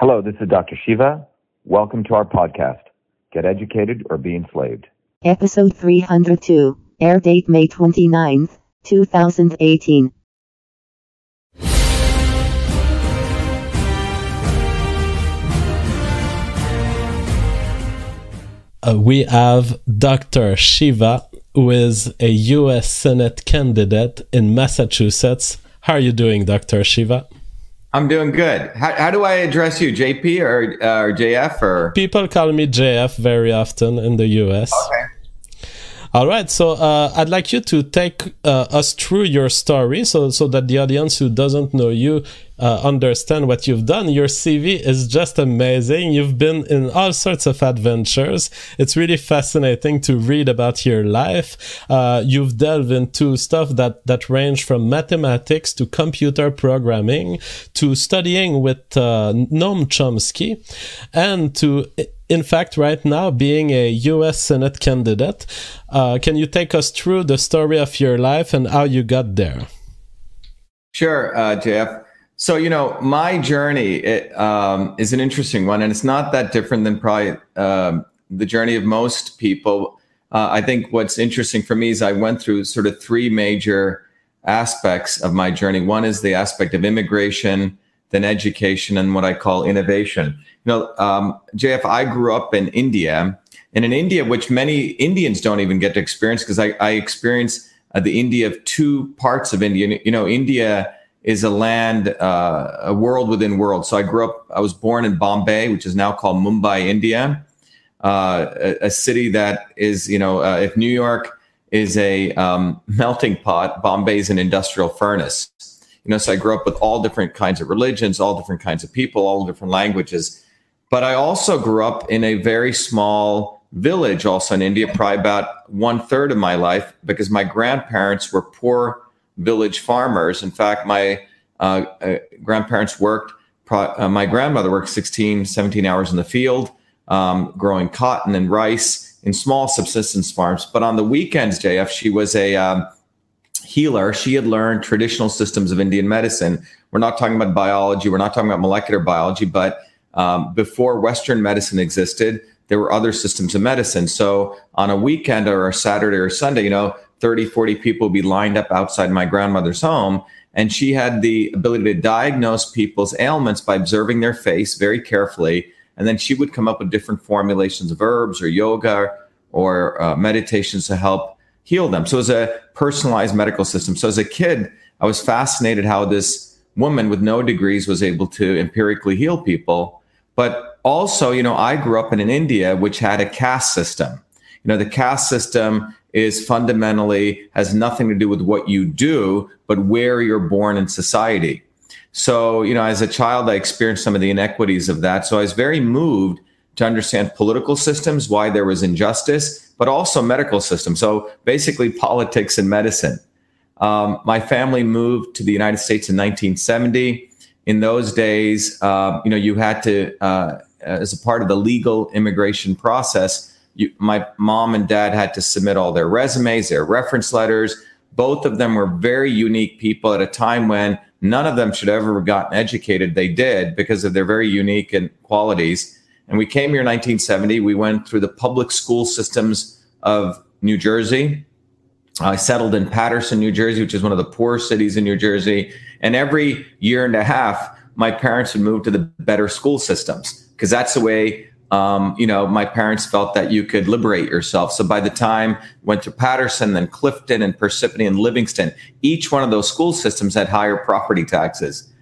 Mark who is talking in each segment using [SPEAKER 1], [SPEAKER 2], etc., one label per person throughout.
[SPEAKER 1] Hello, this is Dr. Shiva. Welcome to our podcast, Get Educated or Be Enslaved.
[SPEAKER 2] Episode 302, air date May 29th, 2018.
[SPEAKER 3] Uh, we have Dr. Shiva, who is a U.S. Senate candidate in Massachusetts. How are you doing, Dr. Shiva?
[SPEAKER 4] I'm doing good. How, how do I address you, JP or, uh, or JF or?
[SPEAKER 3] People call me JF very often in the US.
[SPEAKER 4] Okay.
[SPEAKER 3] All right, so uh, I'd like you to take uh, us through your story, so so that the audience who doesn't know you uh, understand what you've done. Your CV is just amazing. You've been in all sorts of adventures. It's really fascinating to read about your life. Uh, you've delved into stuff that that range from mathematics to computer programming to studying with uh, Noam Chomsky, and to in fact, right now, being a US Senate candidate, uh, can you take us through the story of your life and how you got there?
[SPEAKER 4] Sure, uh, Jeff. So, you know, my journey it, um, is an interesting one, and it's not that different than probably um, the journey of most people. Uh, I think what's interesting for me is I went through sort of three major aspects of my journey. One is the aspect of immigration, then education, and what I call innovation. You know, um, JF, I grew up in India, and in India, which many Indians don't even get to experience, because I, I experience uh, the India of two parts of India. You know, India is a land, uh, a world within world. So I grew up, I was born in Bombay, which is now called Mumbai, India, uh, a, a, city that is, you know, uh, if New York is a um, melting pot, Bombay is an industrial furnace. You know, so I grew up with all different kinds of religions, all different kinds of people, all different languages. But I also grew up in a very small village, also in India, probably about one third of my life, because my grandparents were poor village farmers. In fact, my uh, uh, grandparents worked, pro- uh, my grandmother worked 16, 17 hours in the field, um, growing cotton and rice in small subsistence farms. But on the weekends, JF, she was a um, healer. She had learned traditional systems of Indian medicine. We're not talking about biology, we're not talking about molecular biology, but um, before Western medicine existed, there were other systems of medicine. So on a weekend or a Saturday or Sunday, you know, 30, 40 people would be lined up outside my grandmother's home. And she had the ability to diagnose people's ailments by observing their face very carefully. And then she would come up with different formulations of herbs or yoga or uh, meditations to help heal them. So it was a personalized medical system. So as a kid, I was fascinated how this woman with no degrees was able to empirically heal people but also, you know, I grew up in an India which had a caste system. You know, the caste system is fundamentally has nothing to do with what you do, but where you're born in society. So, you know, as a child, I experienced some of the inequities of that. So I was very moved to understand political systems, why there was injustice, but also medical systems. So basically, politics and medicine. Um, my family moved to the United States in 1970 in those days, uh, you know, you had to, uh, as a part of the legal immigration process, you, my mom and dad had to submit all their resumes, their reference letters. Both of them were very unique people at a time when none of them should ever have gotten educated. They did because of their very unique and qualities. And we came here in 1970. We went through the public school systems of New Jersey. I settled in Paterson, New Jersey, which is one of the poor cities in New Jersey. And every year and a half, my parents would move to the better school systems because that's the way, um, you know, my parents felt that you could liberate yourself. So by the time went to Paterson, then Clifton and Parsippany and Livingston, each one of those school systems had higher property taxes.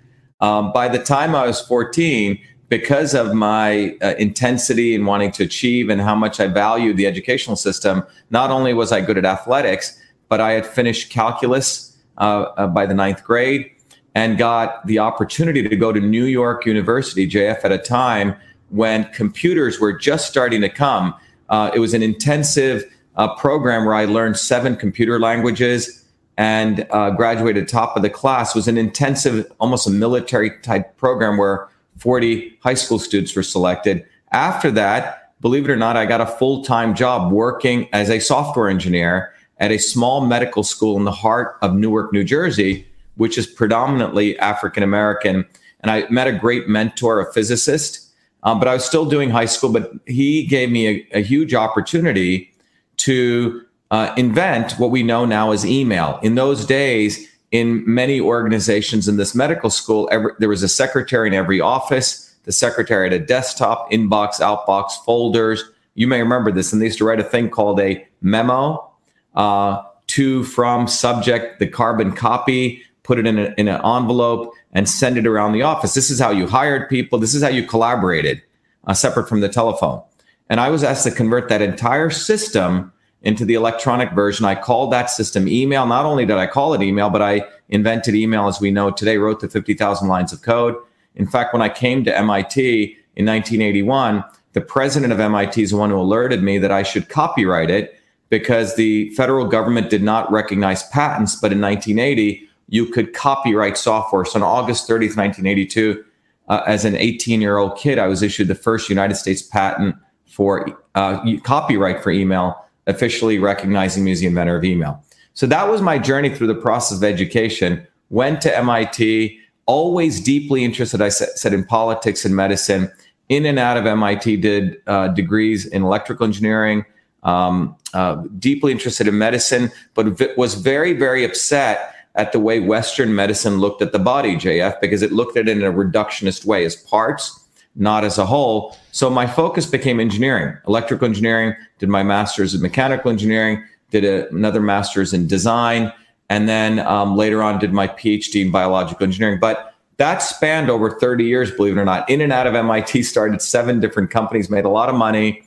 [SPEAKER 4] Um, by the time I was 14, because of my uh, intensity and wanting to achieve and how much I valued the educational system, not only was I good at athletics, but I had finished calculus uh, uh, by the ninth grade and got the opportunity to go to New York University, JF, at a time when computers were just starting to come. Uh, it was an intensive uh, program where I learned seven computer languages and uh, graduated top of the class. It was an intensive, almost a military type program where 40 high school students were selected. After that, believe it or not, I got a full time job working as a software engineer at a small medical school in the heart of Newark, New Jersey which is predominantly African American. And I met a great mentor, a physicist. Um, but I was still doing high school. But he gave me a, a huge opportunity to uh, invent what we know now as email. In those days, in many organizations in this medical school, every, there was a secretary in every office. The secretary had a desktop, inbox, outbox, folders. You may remember this, and they used to write a thing called a memo uh, to, from, subject, the carbon copy, put it in, a, in an envelope, and send it around the office. This is how you hired people. This is how you collaborated, uh, separate from the telephone. And I was asked to convert that entire system into the electronic version. I called that system email. Not only did I call it email, but I invented email as we know today, wrote the 50,000 lines of code. In fact, when I came to MIT in 1981, the president of MIT is the one who alerted me that I should copyright it because the federal government did not recognize patents. But in 1980, you could copyright software. So on August 30th, 1982, uh, as an 18 year old kid, I was issued the first United States patent for uh, copyright for email officially recognizing me as the inventor of email. So that was my journey through the process of education. Went to MIT, always deeply interested, I said, in politics and medicine. In and out of MIT, did uh, degrees in electrical engineering, um, uh, deeply interested in medicine, but was very, very upset at the way Western medicine looked at the body, JF, because it looked at it in a reductionist way as parts not as a whole. So my focus became engineering, electrical engineering, did my master's in mechanical engineering, did a, another master's in design, and then um, later on did my PhD in biological engineering. But that spanned over 30 years, believe it or not. In and out of MIT, started seven different companies, made a lot of money.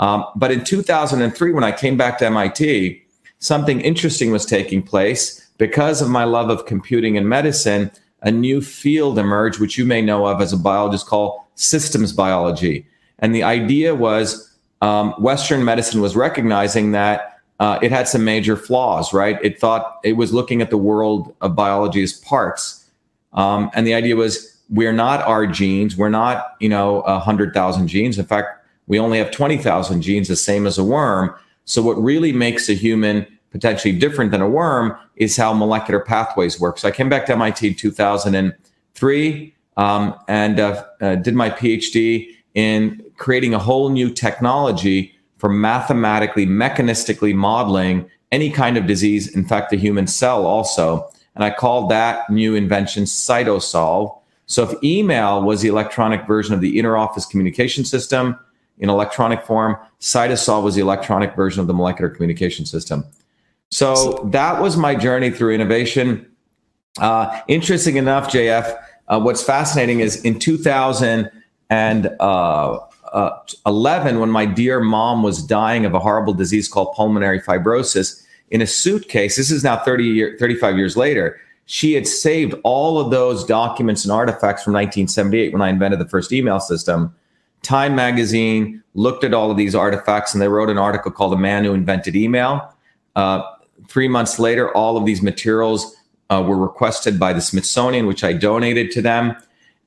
[SPEAKER 4] Um, but in 2003, when I came back to MIT, something interesting was taking place because of my love of computing and medicine. A new field emerged, which you may know of as a biologist, called systems biology. And the idea was um, Western medicine was recognizing that uh, it had some major flaws, right? It thought it was looking at the world of biology as parts. Um, and the idea was we're not our genes. We're not, you know, 100,000 genes. In fact, we only have 20,000 genes, the same as a worm. So what really makes a human potentially different than a worm is how molecular pathways work. So I came back to MIT in 2003 um, and uh, uh, did my PhD in creating a whole new technology for mathematically, mechanistically modeling any kind of disease, in fact, the human cell also. And I called that new invention CytoSolve. So if email was the electronic version of the interoffice communication system in electronic form, CytoSolve was the electronic version of the molecular communication system. So that was my journey through innovation. Uh, interesting enough, JF, uh, what's fascinating is in 2011, uh, uh, when my dear mom was dying of a horrible disease called pulmonary fibrosis, in a suitcase, this is now 30 year, 35 years later, she had saved all of those documents and artifacts from 1978 when I invented the first email system. Time magazine looked at all of these artifacts and they wrote an article called The Man Who Invented Email. Uh, three months later, all of these materials uh, were requested by the Smithsonian, which I donated to them.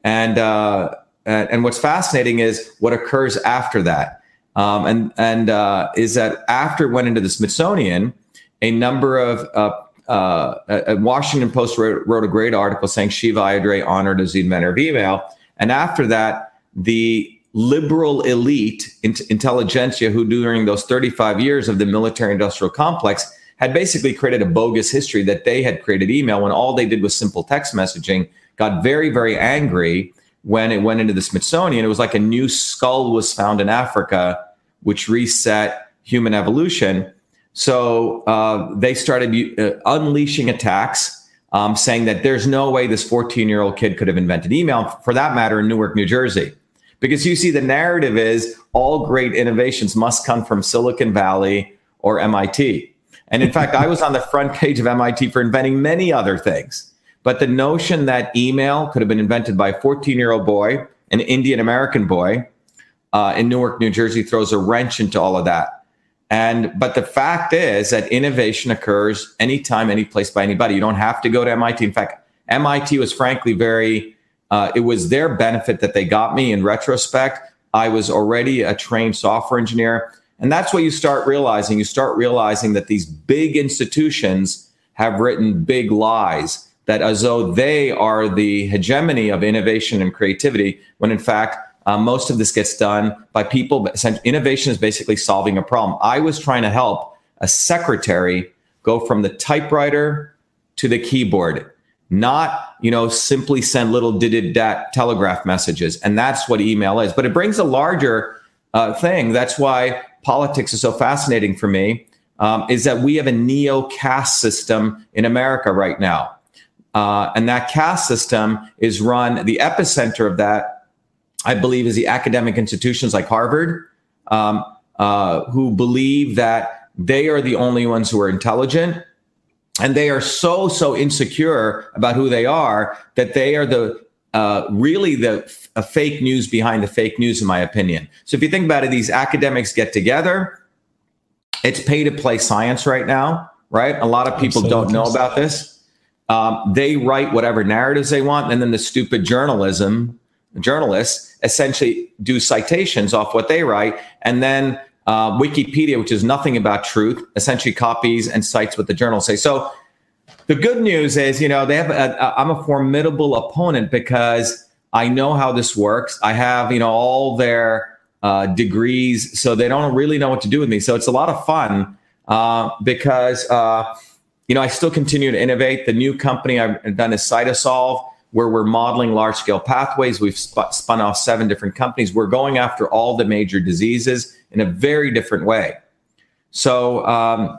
[SPEAKER 4] And uh, and what's fascinating is what occurs after that. Um, and and uh, is that after it went into the Smithsonian, a number of uh, uh, Washington Post wrote, wrote, a great article saying Shiva Ayyadurai honored as the inventor of email. And after that, the liberal elite, intelligentsia, who during those 35 years of the military industrial complex had basically created a bogus history that they had created email when all they did was simple text messaging, got very, very angry when it went into the Smithsonian. It was like a new skull was found in Africa, which reset human evolution. So uh, they started uh, unleashing attacks. Um, saying that there's no way this 14 year old kid could have invented email, for that matter, in Newark, New Jersey. Because you see, the narrative is all great innovations must come from Silicon Valley or MIT. And in fact, I was on the front page of MIT for inventing many other things. But the notion that email could have been invented by a 14 year old boy, an Indian American boy uh, in Newark, New Jersey, throws a wrench into all of that. And but the fact is that innovation occurs anytime, any place by anybody. You don't have to go to MIT. In fact, MIT was frankly very. Uh, it was their benefit that they got me. In retrospect, I was already a trained software engineer. And that's what you start realizing. You start realizing that these big institutions have written big lies that as though they are the hegemony of innovation and creativity, when in fact, uh, most of this gets done by people. Innovation is basically solving a problem. I was trying to help a secretary go from the typewriter to the keyboard, not you know simply send little did telegraph messages, and that's what email is. But it brings a larger uh, thing. That's why politics is so fascinating for me. Um, is that we have a neo caste system in America right now. Uh, and that caste system is run, the epicenter of that, I believe, is the academic institutions like Harvard, um, uh, who believe that they are the only ones who are intelligent. And they are so, so insecure about who they are that they are the uh, really the fake news behind the fake news, in my opinion. So if you think about it, these academics get together. It's pay to play science right now, right? A lot of people Absolutely. don't know about this. Um, they write whatever narratives they want, and then the stupid journalism journalists essentially do citations off what they write, and then uh, Wikipedia, which is nothing about truth, essentially copies and cites what the journals say. So the good news is, you know, they have. A, a, I'm a formidable opponent because I know how this works. I have, you know, all their uh, degrees, so they don't really know what to do with me. So it's a lot of fun uh, because uh, you know, I still continue to innovate. The new company I've done is Cytosolve, where we're modeling large scale pathways. We've sp- spun off seven different companies. We're going after all the major diseases in a very different way. So um,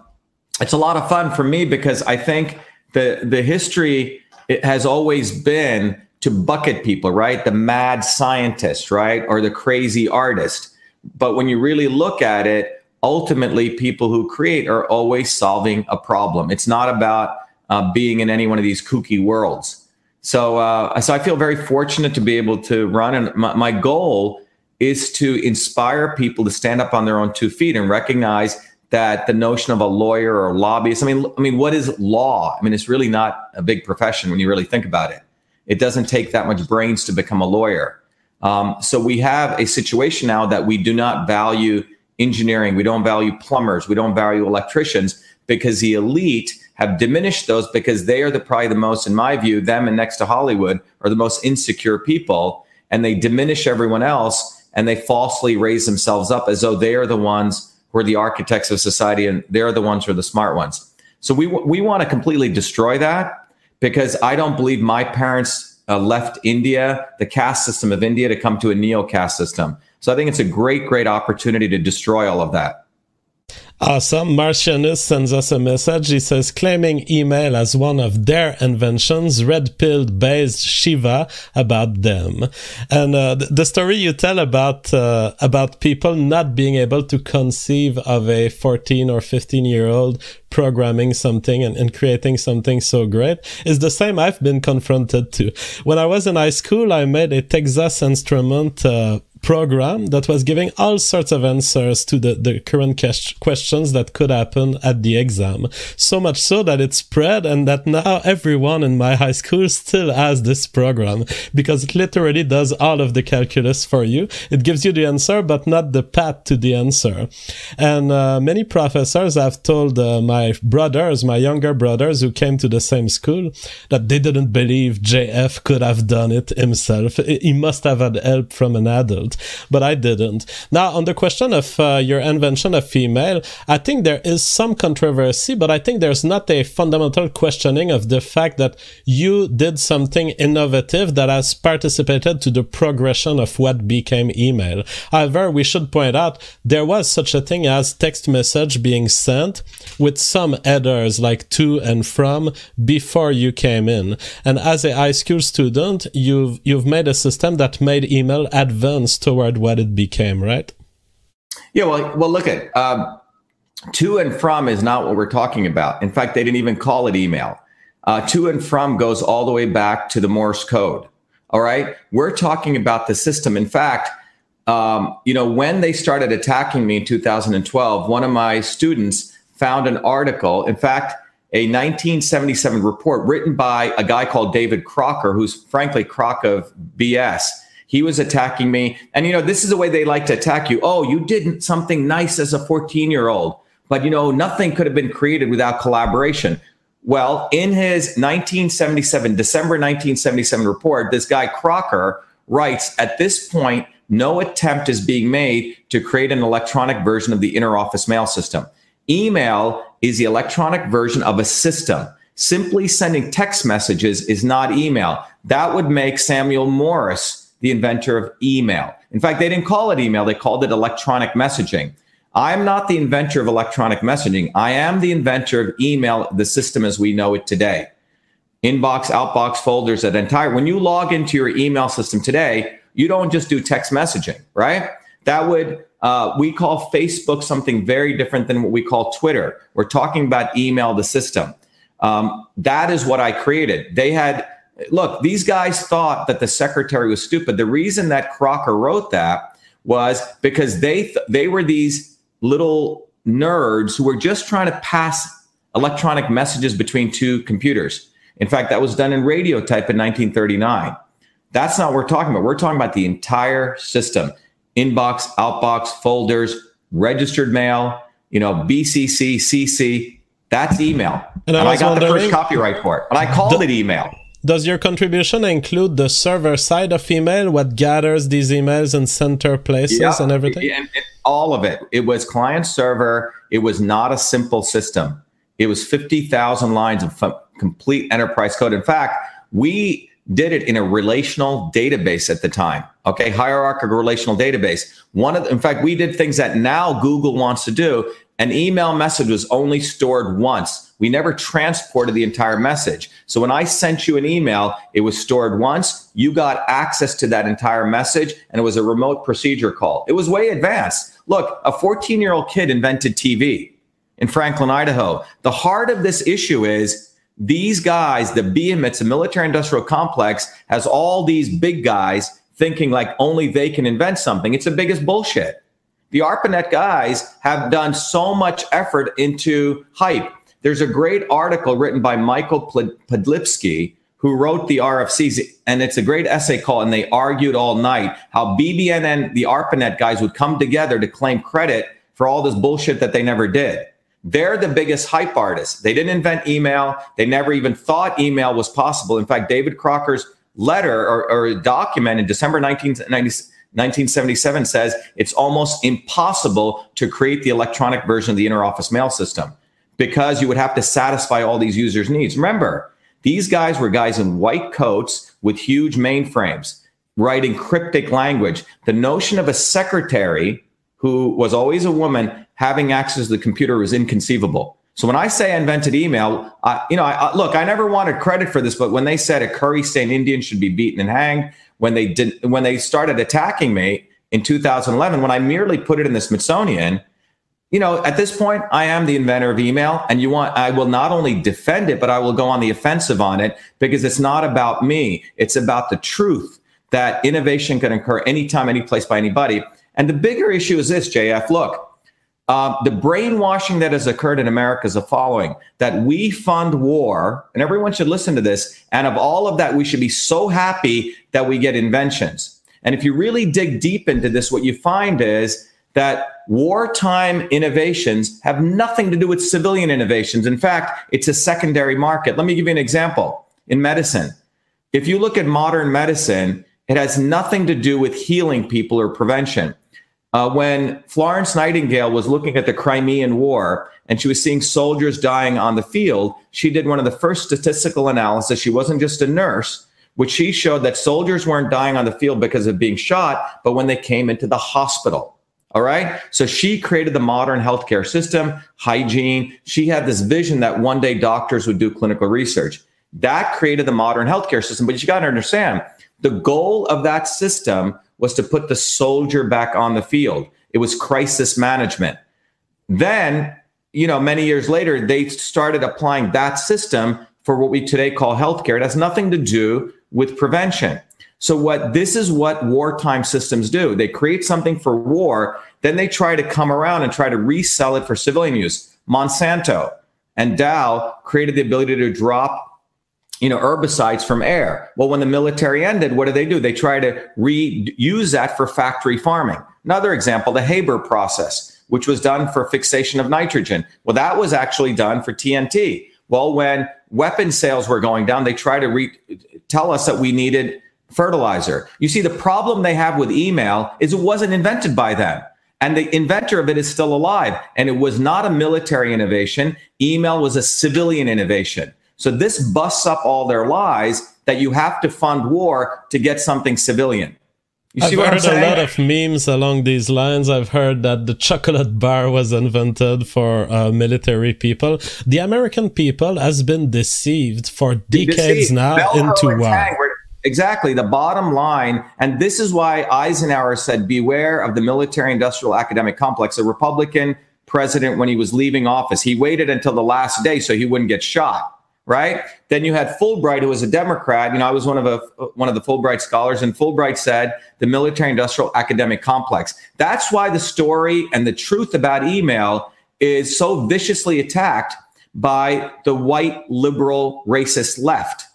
[SPEAKER 4] it's a lot of fun for me because I think the the history it has always been to bucket people, right? The mad scientist, right, or the crazy artist. But when you really look at it, ultimately people who create are always solving a problem. It's not about uh, being in any one of these kooky worlds. So, uh, so I feel very fortunate to be able to run, and my, my goal is to inspire people to stand up on their own two feet and recognize that the notion of a lawyer or lobbyist. I mean, I mean, what is law? I mean, it's really not a big profession when you really think about it. It doesn't take that much brains to become a lawyer. Um, so we have a situation now that we do not value engineering, we don't value plumbers, we don't value electricians because the elite have diminished those because they are the probably the most, in my view, them and next to Hollywood are the most insecure people, and they diminish everyone else and they falsely raise themselves up as though they are the ones who are the architects of society and they're the ones who are the smart ones. So we we want to completely destroy that because I don't believe my parents uh, left India, the caste system of India, to come to a neo caste system. So I think it's a great, great opportunity to destroy all of that.
[SPEAKER 3] Awesome. Marcianus sends us a message. He says, claiming email as one of their inventions, red pill based Shiva about them. And uh, the story you tell about uh, about people not being able to conceive of a 14 or 15 year old programming something and, and creating something so great is the same I've been confronted to. When I was in high school, I made a Texas Instrument uh, program that was giving all sorts of answers to the, the current questions that could happen at the exam. So much so that it spread and that now everyone in my high school still has this program because it literally does all of the calculus for you. It gives you the answer, but not the path to the answer. And uh, many professors have told uh, my brothers, my younger brothers who came to the same school, that they didn't believe JF could have done it himself. He must have had help from an adult but I didn't. Now, on the question of uh, your invention of female, I think there is some controversy, but I think there's not a fundamental questioning of the fact that you did something innovative that has participated to the progression of what became email. However, we should point out there was such a thing as text message being sent with some headers like to and from before you came in. And as a high school student, you've, you've made a system that made email advanced toward what it became, right?
[SPEAKER 4] Yeah, well, well, look at um, to and from is not what we're talking about. In fact, they didn't even call it email. Uh, to and from goes all the way back to the Morse code. All right, we're talking about the system. In fact, um, you know, when they started attacking me in 2012, one of my students found an article. In fact, a 1977 report written by a guy called David Crocker, who's frankly crock of BS he was attacking me. And, you know, this is the way they like to attack you. Oh, you did something nice as a 14 year old, but, you know, nothing could have been created without collaboration. Well, in his 1977, December 1977 report, this guy Crocker writes at this point, no attempt is being made to create an electronic version of the interoffice mail system. Email is the electronic version of a system. Simply sending text messages is not email. That would make Samuel Morse the inventor of email. In fact, they didn't call it email, they called it electronic messaging. I'm not the inventor of electronic messaging. I am the inventor of email, the system as we know it today. Inbox, outbox, folders, that entire. When you log into your email system today, you don't just do text messaging, right? That would, uh, we call Facebook something very different than what we call Twitter. We're talking about email, the system. Um, that is what I created. They had, look, these guys thought that the secretary was stupid. The reason that Crocker wrote that was because they th- they were these little nerds who were just trying to pass electronic messages between two computers. In fact, that was done in radio type in 1939. That's not what we're talking about. We're talking about the entire system inbox, outbox, folders, registered mail, you know, BCC, CC. That's email. And, and I, got the first copyright for it, but I called the, it email.
[SPEAKER 3] Does your contribution include the server side of email, what gathers these emails and center places yeah, and everything?
[SPEAKER 4] And, and all of it. It was client server. It was not a simple system. It was 50,000 lines of f- complete enterprise code. In fact, we did it in a relational database at the time. Okay, hierarchical relational database. One of, the, in fact, we did things that now Google wants to do. An email message was only stored once. We never transported the entire message. So when I sent you an email, it was stored once. You got access to that entire message, and it was a remote procedure call. It was way advanced. Look, a 14 year old kid invented TV in Franklin, Idaho. The heart of this issue is these guys, the behemoths, the military industrial complex, has all these big guys thinking like only they can invent something. It's the biggest bullshit. The ARPANET guys have done so much effort into hype. There's a great article written by Michael Padlipsky, who wrote the RFCs, and it's a great essay called And They Argued All Night, how BBN and the ARPANET guys would come together to claim credit for all this bullshit that they never did. They're the biggest hype artists. They didn't invent email. They never even thought email was possible. In fact, David Crocker's letter or, or document in December 1977 says it's almost impossible to create the electronic version of the interoffice mail system because you would have to satisfy all these users' needs. Remember, these guys were guys in white coats with huge mainframes writing cryptic language. The notion of a secretary who was always a woman having access to the computer was inconceivable. So when I say I invented email, I, you know, I, I, look, I never wanted credit for this, but when they said a curry stained Indian should be beaten and hanged, when they did, when they started attacking me in 2011, when I merely put it in the Smithsonian, you know, at this point, I am the inventor of email, and you want, I will not only defend it, but I will go on the offensive on it because it's not about me. It's about the truth that innovation can occur anytime, any place by anybody. And the bigger issue is this, JF. Look, uh, the brainwashing that has occurred in America is the following that we fund war, and everyone should listen to this. And of all of that, we should be so happy that we get inventions. And if you really dig deep into this, what you find is that wartime innovations have nothing to do with civilian innovations. In fact, it's a secondary market. Let me give you an example in medicine. If you look at modern medicine, it has nothing to do with healing people or prevention uh, when Florence Nightingale was looking at the Crimean War and she was seeing soldiers dying on the field, she did one of the first statistical analysis. She wasn't just a nurse, which she showed that soldiers weren't dying on the field because of being shot, but when they came into the hospital. All right. So she created the modern healthcare system, hygiene. She had this vision that one day doctors would do clinical research. That created the modern healthcare system. But you got to understand the goal of that system was to put the soldier back on the field. It was crisis management. Then, you know, many years later, they started applying that system for what we today call healthcare. It has nothing to do with prevention. So what this is what wartime systems do. They create something for war, then they try to come around and try to resell it for civilian use. Monsanto and Dow created the ability to drop you know, herbicides from air. Well, when the military ended, what do they do? They try to reuse that for factory farming. Another example, the Haber process, which was done for fixation of nitrogen. Well, that was actually done for TNT. Well, when weapon sales were going down, they tried to re- tell us that we needed fertilizer. You see, the problem they have with email is it wasn't invented by them. And the inventor of it is still alive. And it was not a military innovation. Email was a civilian innovation. So this busts up all their lies that you have to fund war to get something civilian.
[SPEAKER 3] You I've heard a lot of memes along these lines. I've heard that the chocolate bar was invented for uh, military people. The American people has been deceived for decades deceived. now into war.
[SPEAKER 4] Exactly. The bottom line, and this is why Eisenhower said, beware of the military industrial academic complex. A Republican president, when he was leaving office, he waited until the last day so he wouldn't get shot. Right. Then you had Fulbright, who was a Democrat. You know, I was one of a one of the Fulbright scholars, and Fulbright said the military industrial academic complex. That's why the story and the truth about email is so viciously attacked by the white liberal racist left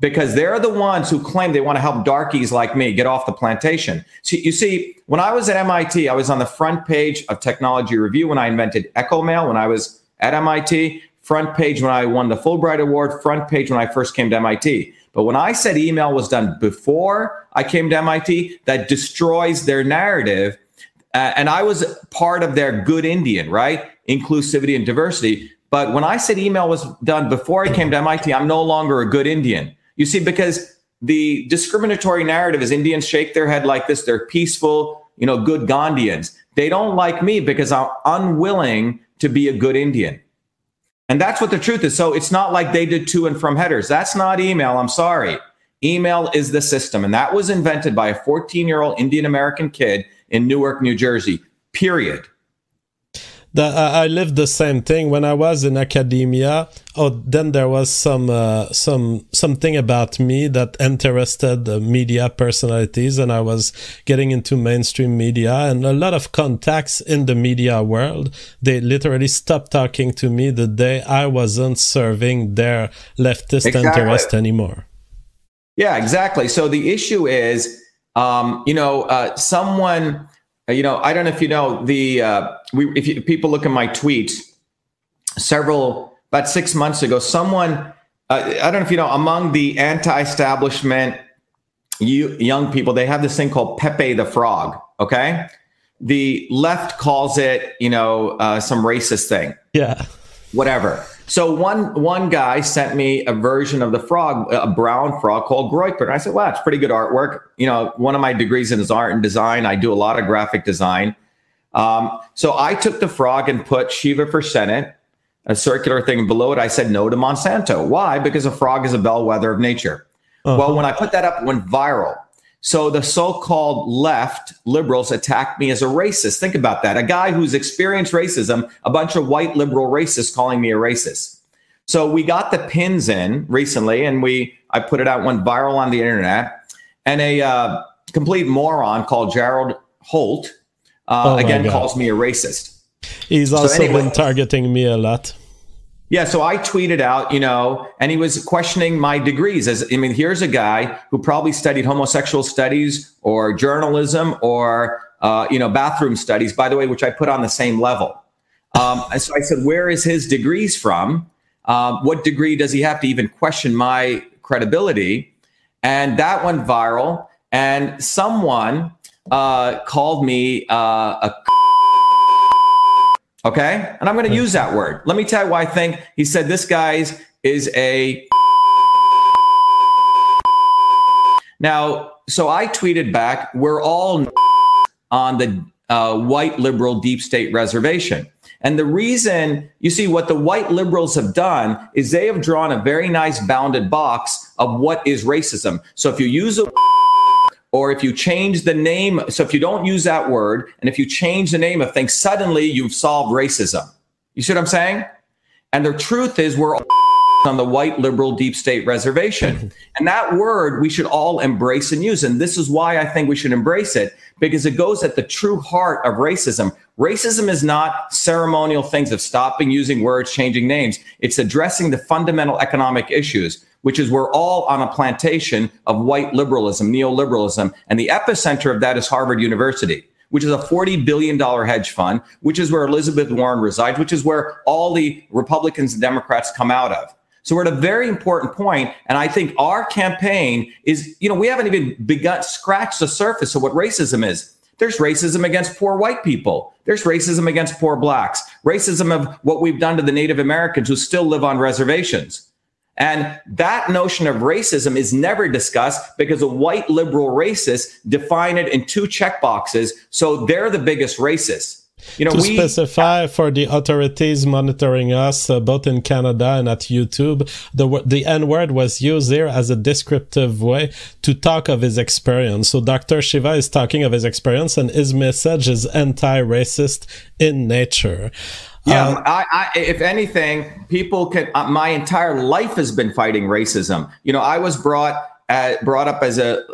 [SPEAKER 4] because they're the ones who claim they want to help darkies like me get off the plantation. So you see, when I was at MIT, I was on the front page of Technology Review when I invented EchoMail when I was at MIT, front page when I won the Fulbright Award, front page when I first came to MIT. But when I said email was done before I came to MIT, that destroys their narrative. Uh, and I was part of their good Indian, right? Inclusivity and diversity. But when I said email was done before I came to MIT, I'm no longer a good Indian. You see, because the discriminatory narrative is Indians shake their head like this. They're peaceful, you know, good Gandhians. They don't like me because I'm unwilling to be a good Indian. And that's what the truth is. So it's not like they did to and from headers. That's not email. I'm sorry. Email is the system. And that was invented by a 14 year old Indian American kid in Newark, New Jersey, period
[SPEAKER 3] the, uh, I lived the same thing when I was in academia. Oh, then there was some uh, some something about me that interested the media personalities, and I was getting into mainstream media and a lot of contacts in the media world. They literally stopped talking to me the day I wasn't serving their leftist exactly. interest anymore.
[SPEAKER 4] Yeah, exactly. So the issue is, um, you know, uh, someone uh, you know, I don't know if you know the uh, we if, you, people look at my tweets, several about six months ago, someone uh, I don't know if you know among the anti-establishment you, young people, they have this thing called Pepe the Frog. Okay, the left calls it you know uh, some racist thing.
[SPEAKER 3] Yeah,
[SPEAKER 4] whatever. So one one guy sent me a version of the frog, a brown frog called Groyper. And I said, wow, it's pretty good artwork. You know, one of my degrees is art and design. I do a lot of graphic design. Um, so I took the frog and put Shiva for Senate, a circular thing below it. I said no to Monsanto. Why? Because a frog is a bellwether of nature. Uh-huh. Well, when I put that up, it went viral. So the so-called left liberals attacked me as a racist. Think about that. A guy who's experienced racism, a bunch of white liberal racists calling me a racist. So we got the pins in recently and we I put it out went viral on the internet and a uh, complete moron called Jared Holt uh, oh again calls me a racist.
[SPEAKER 3] He's also so anyway, been targeting me a lot.
[SPEAKER 4] Yeah, so I tweeted out, you know, and he was questioning my degrees. As I mean, here's a guy who probably studied homosexual studies or journalism or uh, you know bathroom studies, by the way, which I put on the same level. Um, and so I said, where is his degrees from? Um, what degree does he have to even question my credibility? And that went viral. And someone uh, called me uh, a Okay. And I'm going to use that word. Let me tell you why I think he said this guy's is a. Now, so I tweeted back, we're all on the uh, white liberal deep state reservation. And the reason you see what the white liberals have done is they have drawn a very nice bounded box of what is racism. So if you use a or if you change the name, so if you don't use that word, and if you change the name of things, suddenly you've solved racism. You see what I'm saying? And the truth is, we're all on the white liberal deep state reservation. and that word we should all embrace and use. And this is why I think we should embrace it, because it goes at the true heart of racism. Racism is not ceremonial things of stopping using words, changing names. It's addressing the fundamental economic issues which is we're all on a plantation of white liberalism, neoliberalism. And the epicenter of that is Harvard University, which is a $40 billion hedge fund, which is where Elizabeth Warren resides, which is where all the Republicans and Democrats come out of. So we're at a very important point, and I think our campaign is, you know, we haven't even begun scratch the surface of what racism is. There's racism against poor white people. There's racism against poor blacks. Racism of what we've done to the Native Americans who still live on reservations. And that notion of racism is never discussed because a white liberal racists define it in two check boxes. So they're the biggest racists.
[SPEAKER 3] You know, to we, specify for the authorities monitoring us, uh, both in Canada and at YouTube, the the N word was used there as a descriptive way to talk of his experience. So Dr. Shiva is talking of his experience, and his message is anti-racist in nature.
[SPEAKER 4] Yeah, uh, I, I, if anything, people can. Uh, my entire life has been fighting racism. You know, I was brought uh, brought up as a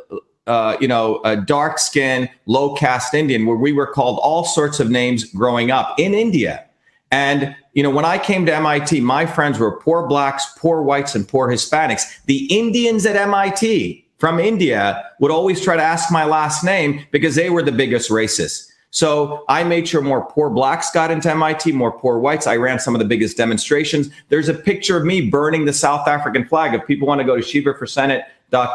[SPEAKER 4] uh, you know, a dark skinned, low caste Indian, where we were called all sorts of names growing up in India. And, you know, when I came to MIT, my friends were poor blacks, poor whites, and poor Hispanics. The Indians at MIT from India would always try to ask my last name because they were the biggest racists. So I made sure more poor blacks got into MIT, more poor whites. I ran some of the biggest demonstrations. There's a picture of me burning the South African flag. If people want to go to Shiva for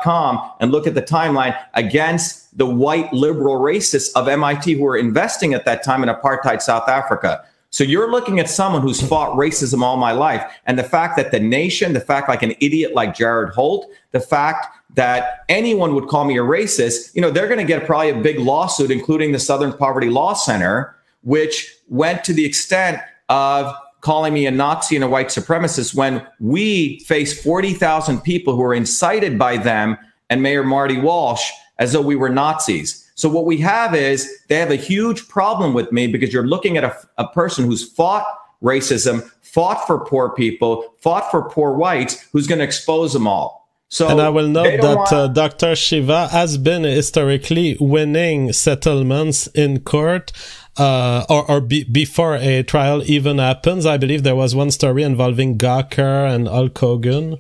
[SPEAKER 4] com and look at the timeline against the white liberal racists of MIT who were investing at that time in apartheid South Africa. So you're looking at someone who's fought racism all my life. And the fact that the nation, the fact like an idiot like Jared Holt, the fact that anyone would call me a racist, you know, they're going to get probably a big lawsuit, including the Southern Poverty Law Center, which went to the extent of calling me a Nazi and a white supremacist when we face 40,000 people who are incited by them and Mayor Marty Walsh as though we were Nazis. So what we have is they have a huge problem with me because you're looking at a, a person who's fought racism, fought for poor people, fought for poor whites, who's going to expose them all.
[SPEAKER 3] So and I will note that want... uh, Dr. Shiva has been historically winning settlements in court uh, or, or be, before a trial even happens. I believe there was one story involving Gawker and Hulk Hogan.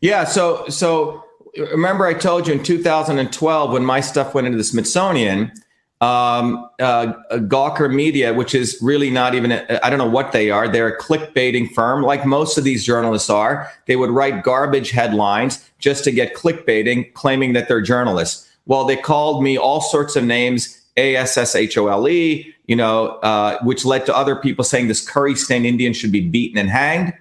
[SPEAKER 4] Yeah, so so remember I told you in 2012 when my stuff went into the Smithsonian, um, uh, Gawker Media, which is really not even, I don't know what they are. They're a clickbaiting firm, like most of these journalists are. They would write garbage headlines just to get clickbaiting, claiming that they're journalists. Well, they called me all sorts of names a S S H O L E, you know, uh, which led to other people saying this curry stained Indian should be beaten and hanged.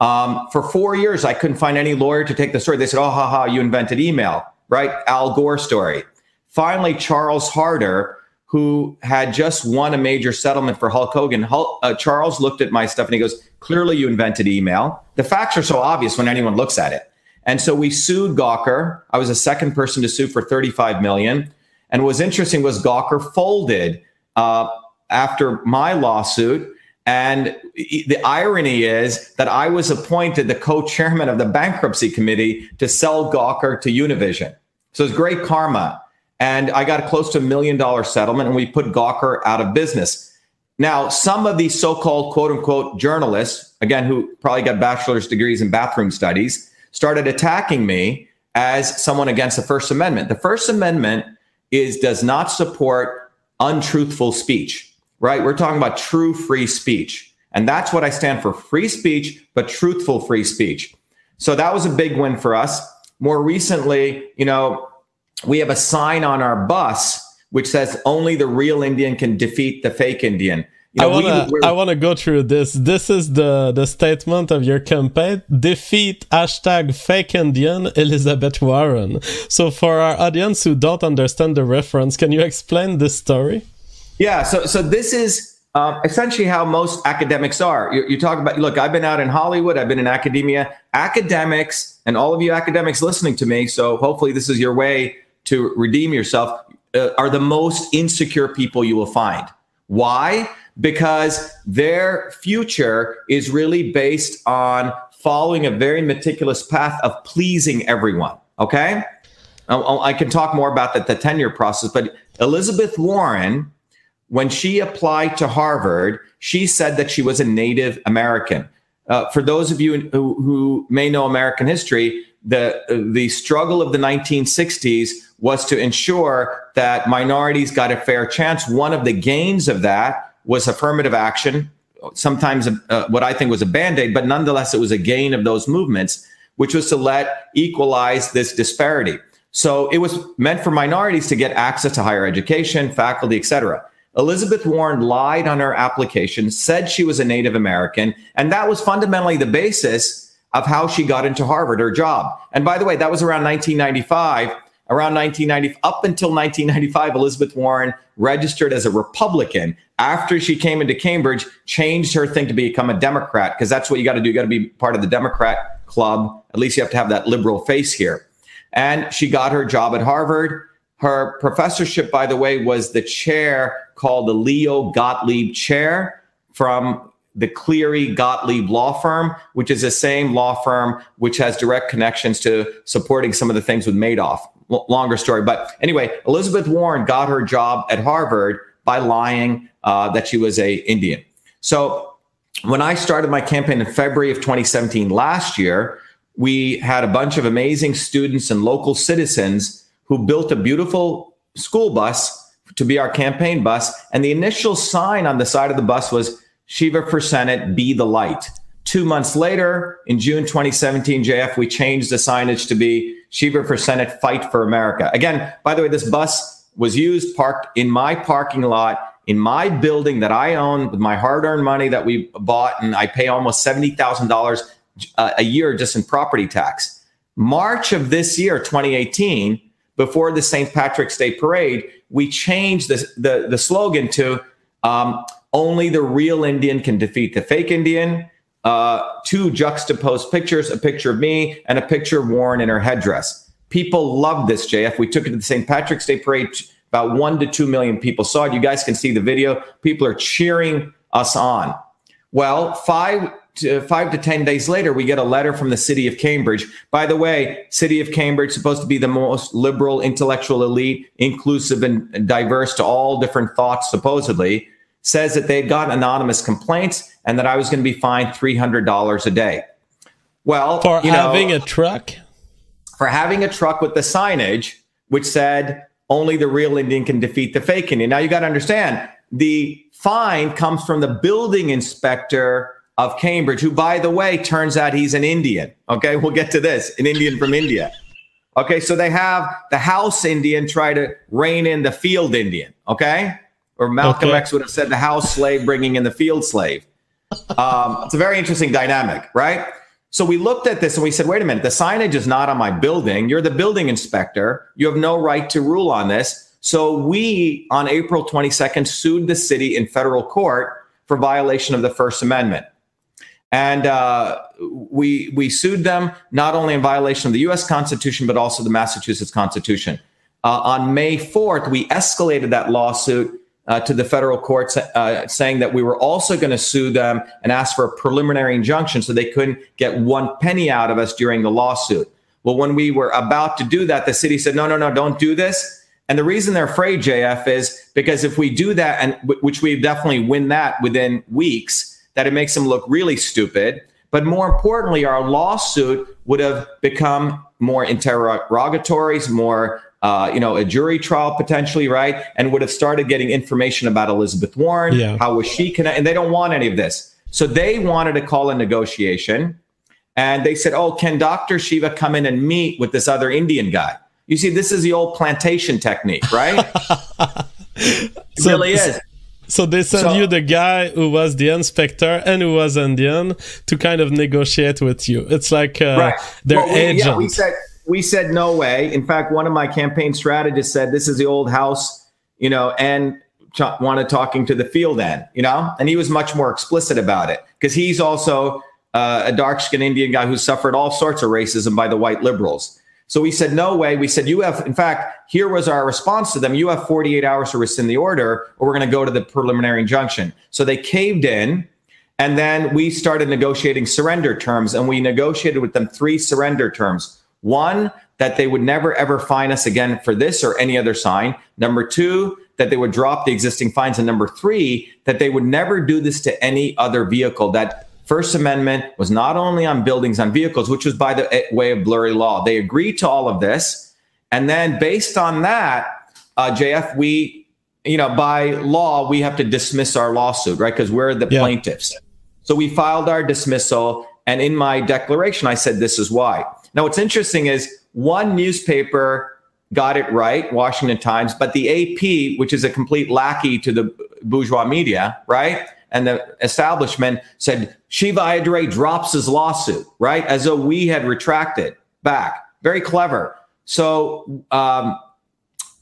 [SPEAKER 4] Um, for four years, I couldn't find any lawyer to take the story. They said, oh, ha, ha, you invented email, right? Al Gore story. Finally, Charles Harder, who had just won a major settlement for Hulk Hogan, Hulk, uh, Charles looked at my stuff and he goes, clearly you invented email. The facts are so obvious when anyone looks at it. And so we sued Gawker. I was the second person to sue for 35 million. And what was interesting was Gawker folded uh, after my lawsuit. And the irony is that I was appointed the co-chairman of the bankruptcy committee to sell Gawker to Univision. So it's great karma. And I got close to a million dollar settlement and we put Gawker out of business. Now, some of these so-called quote unquote journalists, again, who probably got bachelor's degrees in bathroom studies, started attacking me as someone against the First Amendment. The First Amendment is does not support untruthful speech, right? We're talking about true free speech. And that's what I stand for free speech, but truthful free speech. So that was a big win for us. More recently, you know, we have a sign on our bus which says only the real Indian can defeat the fake Indian.
[SPEAKER 3] You know, I wanna we, I wanna go through this. This is the the statement of your campaign: defeat hashtag fake Indian Elizabeth Warren. So for our audience who don't understand the reference, can you explain this story?
[SPEAKER 4] Yeah. So so this is. Um, essentially, how most academics are. You, you talk about, look, I've been out in Hollywood, I've been in academia. Academics, and all of you academics listening to me, so hopefully this is your way to redeem yourself, uh, are the most insecure people you will find. Why? because their future is really based on following a very meticulous path of pleasing everyone. Okay. I can talk more about the, the tenure process, but Elizabeth Warren, when she applied to Harvard, she said that she was a Native American. Uh, for those of you who, who may know American history, the the struggle of the 1960s was to ensure that minorities got a fair chance. One of the gains of that was affirmative action sometimes uh, what I think was a band aid, but nonetheless, it was a gain of those movements, which was to let equalize this disparity. So it was meant for minorities to get access to higher education, faculty, etc. Elizabeth Warren lied on her application, said she was a Native American, and that was fundamentally the basis of how she got into Harvard, her job. And by the way, that was around 1995. Around 1990, up until 1995, Elizabeth Warren registered as a Republican. After she came into Cambridge, changed her thing to become a Democrat because that's what you got to do. You got to be part of the Democrat club. At least you have to have that liberal face here. And she got her job at Harvard. Her professorship, by the way, was the chair called the Leo Gottlieb Chair from the Cleary Gottlieb law firm, which is the same law firm which has direct connections to supporting some of the things with Madoff. L- longer story. But anyway, Elizabeth Warren got her job at Harvard by lying uh, that she was a Indian. So when I started my campaign in February of 2017 last year, we had a bunch of amazing students and local citizens who built a beautiful school bus to be our campaign bus. And the initial sign on the side of the bus was Shiva for Senate, be the light. Two months later, in June 2017, JF, we changed the signage to be Shiva for Senate, fight for America. Again, by the way, this bus was used, parked in my parking lot in my building that I own with my hard earned money that we bought, and I pay almost $70,000 uh, a year just in property tax. March of this year, 2018, before the St. Patrick's Day parade, we changed the, the, the slogan to um, only the real Indian can defeat the fake Indian. Uh, two juxtaposed pictures, a picture of me and a picture of Warren in her headdress. People love this, JF. We took it to the St. Patrick's Day parade. About one to two million people saw it. You guys can see the video. People are cheering us on. Well, five to, five to 10 days later, we get a letter from the city of Cambridge. By the way, city of Cambridge supposed to be the most liberal intellectual elite, inclusive and diverse to all different thoughts, supposedly, says that they'd gotten anonymous complaints and that I was going to be fined $300 a day. Well,
[SPEAKER 3] for having know, a truck?
[SPEAKER 4] For having a truck with the signage, which said only the real Indian can defeat the fake Indian. Now you got to understand the fine comes from the building inspector of Cambridge, who, by the way, turns out he's an Indian. Okay, we'll get to this an Indian from India. Okay, so they have the house Indian try to rein in the field Indian. Okay, or Malcolm okay. X would have said the house slave bringing in the field slave. Um, it's a very interesting dynamic, right? So we looked at this and we said, wait a minute, the signage is not on my building. You're the building inspector. You have no right to rule on this. So we, on April 22nd, sued the city in federal court for violation of the First Amendment. And uh, we we sued them not only in violation of the U.S. Constitution but also the Massachusetts Constitution. Uh, on May 4th, we escalated that lawsuit uh, to the federal courts, uh, saying that we were also going to sue them and ask for a preliminary injunction so they couldn't get one penny out of us during the lawsuit. Well, when we were about to do that, the city said, "No, no, no, don't do this." And the reason they're afraid, JF, is because if we do that, and w- which we definitely win that within weeks that it makes them look really stupid. But more importantly, our lawsuit would have become more interrogatories, more uh, you know, a jury trial potentially, right? And would have started getting information about Elizabeth Warren. Yeah. How was she connected? And they don't want any of this. So they wanted to call a negotiation. And they said, oh, can Dr. Shiva come in and meet with this other Indian guy? You see, this is the old plantation technique, right? it so, really is.
[SPEAKER 3] So they sent so, you the guy who was the inspector and who was Indian to kind of negotiate with you. It's like uh, right. their well, we, agent. Yeah,
[SPEAKER 4] we said we said no way. In fact, one of my campaign strategists said this is the old house, you know, and ch- wanted talking to the field end, you know, and he was much more explicit about it because he's also uh, a dark skinned Indian guy who suffered all sorts of racism by the white liberals. So we said, no way. We said, you have, in fact, here was our response to them. You have 48 hours to rescind the order, or we're going to go to the preliminary injunction. So they caved in. And then we started negotiating surrender terms, and we negotiated with them three surrender terms. One, that they would never ever fine us again for this or any other sign. Number two, that they would drop the existing fines. And number three, that they would never do this to any other vehicle. That First Amendment was not only on buildings, on vehicles, which was by the way of blurry law. They agreed to all of this. And then based on that, uh, JF, we you know, by law, we have to dismiss our lawsuit, right? Because we're the
[SPEAKER 3] Yeah.
[SPEAKER 4] plaintiffs. So we filed our dismissal. And in my declaration, I said, this is why. Now, what's interesting is one newspaper got it right, Washington Times, but the AP, which is a complete lackey to the bourgeois media, right? And the establishment said Shiva Ayyadurai drops his lawsuit, right? As though we had retracted back. Very clever. So, um,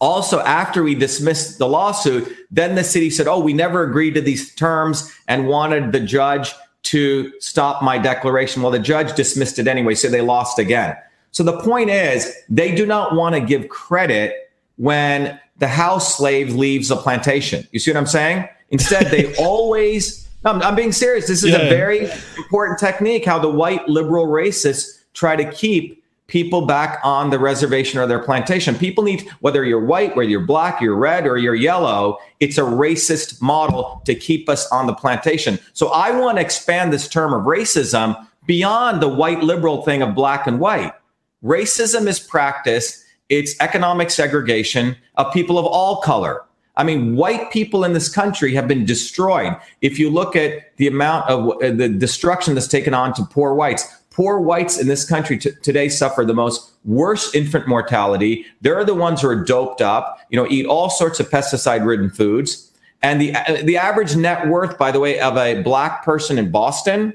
[SPEAKER 4] also after we dismissed the lawsuit, then the city said, "Oh, we never agreed to these terms and wanted the judge to stop my declaration." Well, the judge dismissed it anyway, so they lost again. So the point is, they do not want to give credit when the house slave leaves the plantation. You see what I'm saying? Instead, they always. I'm, I'm being serious. This is
[SPEAKER 3] Yeah.
[SPEAKER 4] a very important technique how the white liberal racists try to keep people back on the reservation or their plantation. People need, whether you're white, whether you're black, you're red, or you're yellow, it's a racist model to keep us on the plantation. So I want to expand this term of racism beyond the white liberal thing of black and white. Racism is practiced, it's economic segregation of people of all color. I mean, white people in this country have been destroyed. If you look at the amount of uh, the destruction that's taken on to poor whites, poor whites in this country t- today suffer the most worst infant mortality. They're the ones who are doped up, you know, eat all sorts of pesticide-ridden foods. And the uh, the average net worth, by the way, of a black person in Boston,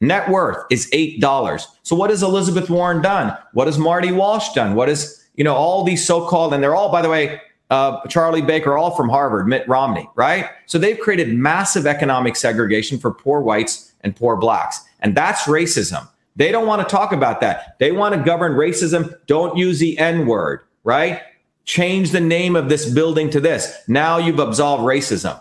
[SPEAKER 4] net worth is eight dollars. So what has Elizabeth Warren done? What has Marty Walsh done? What is you know all these so-called and they're all, by the way, uh, Charlie Baker, all from Harvard, Mitt Romney, right? So they've created massive economic segregation for poor whites and poor blacks, and that's racism. They don't want to talk about that. They want to govern racism. Don't use the N word, right? Change the name of this building to this. Now you've absolved racism.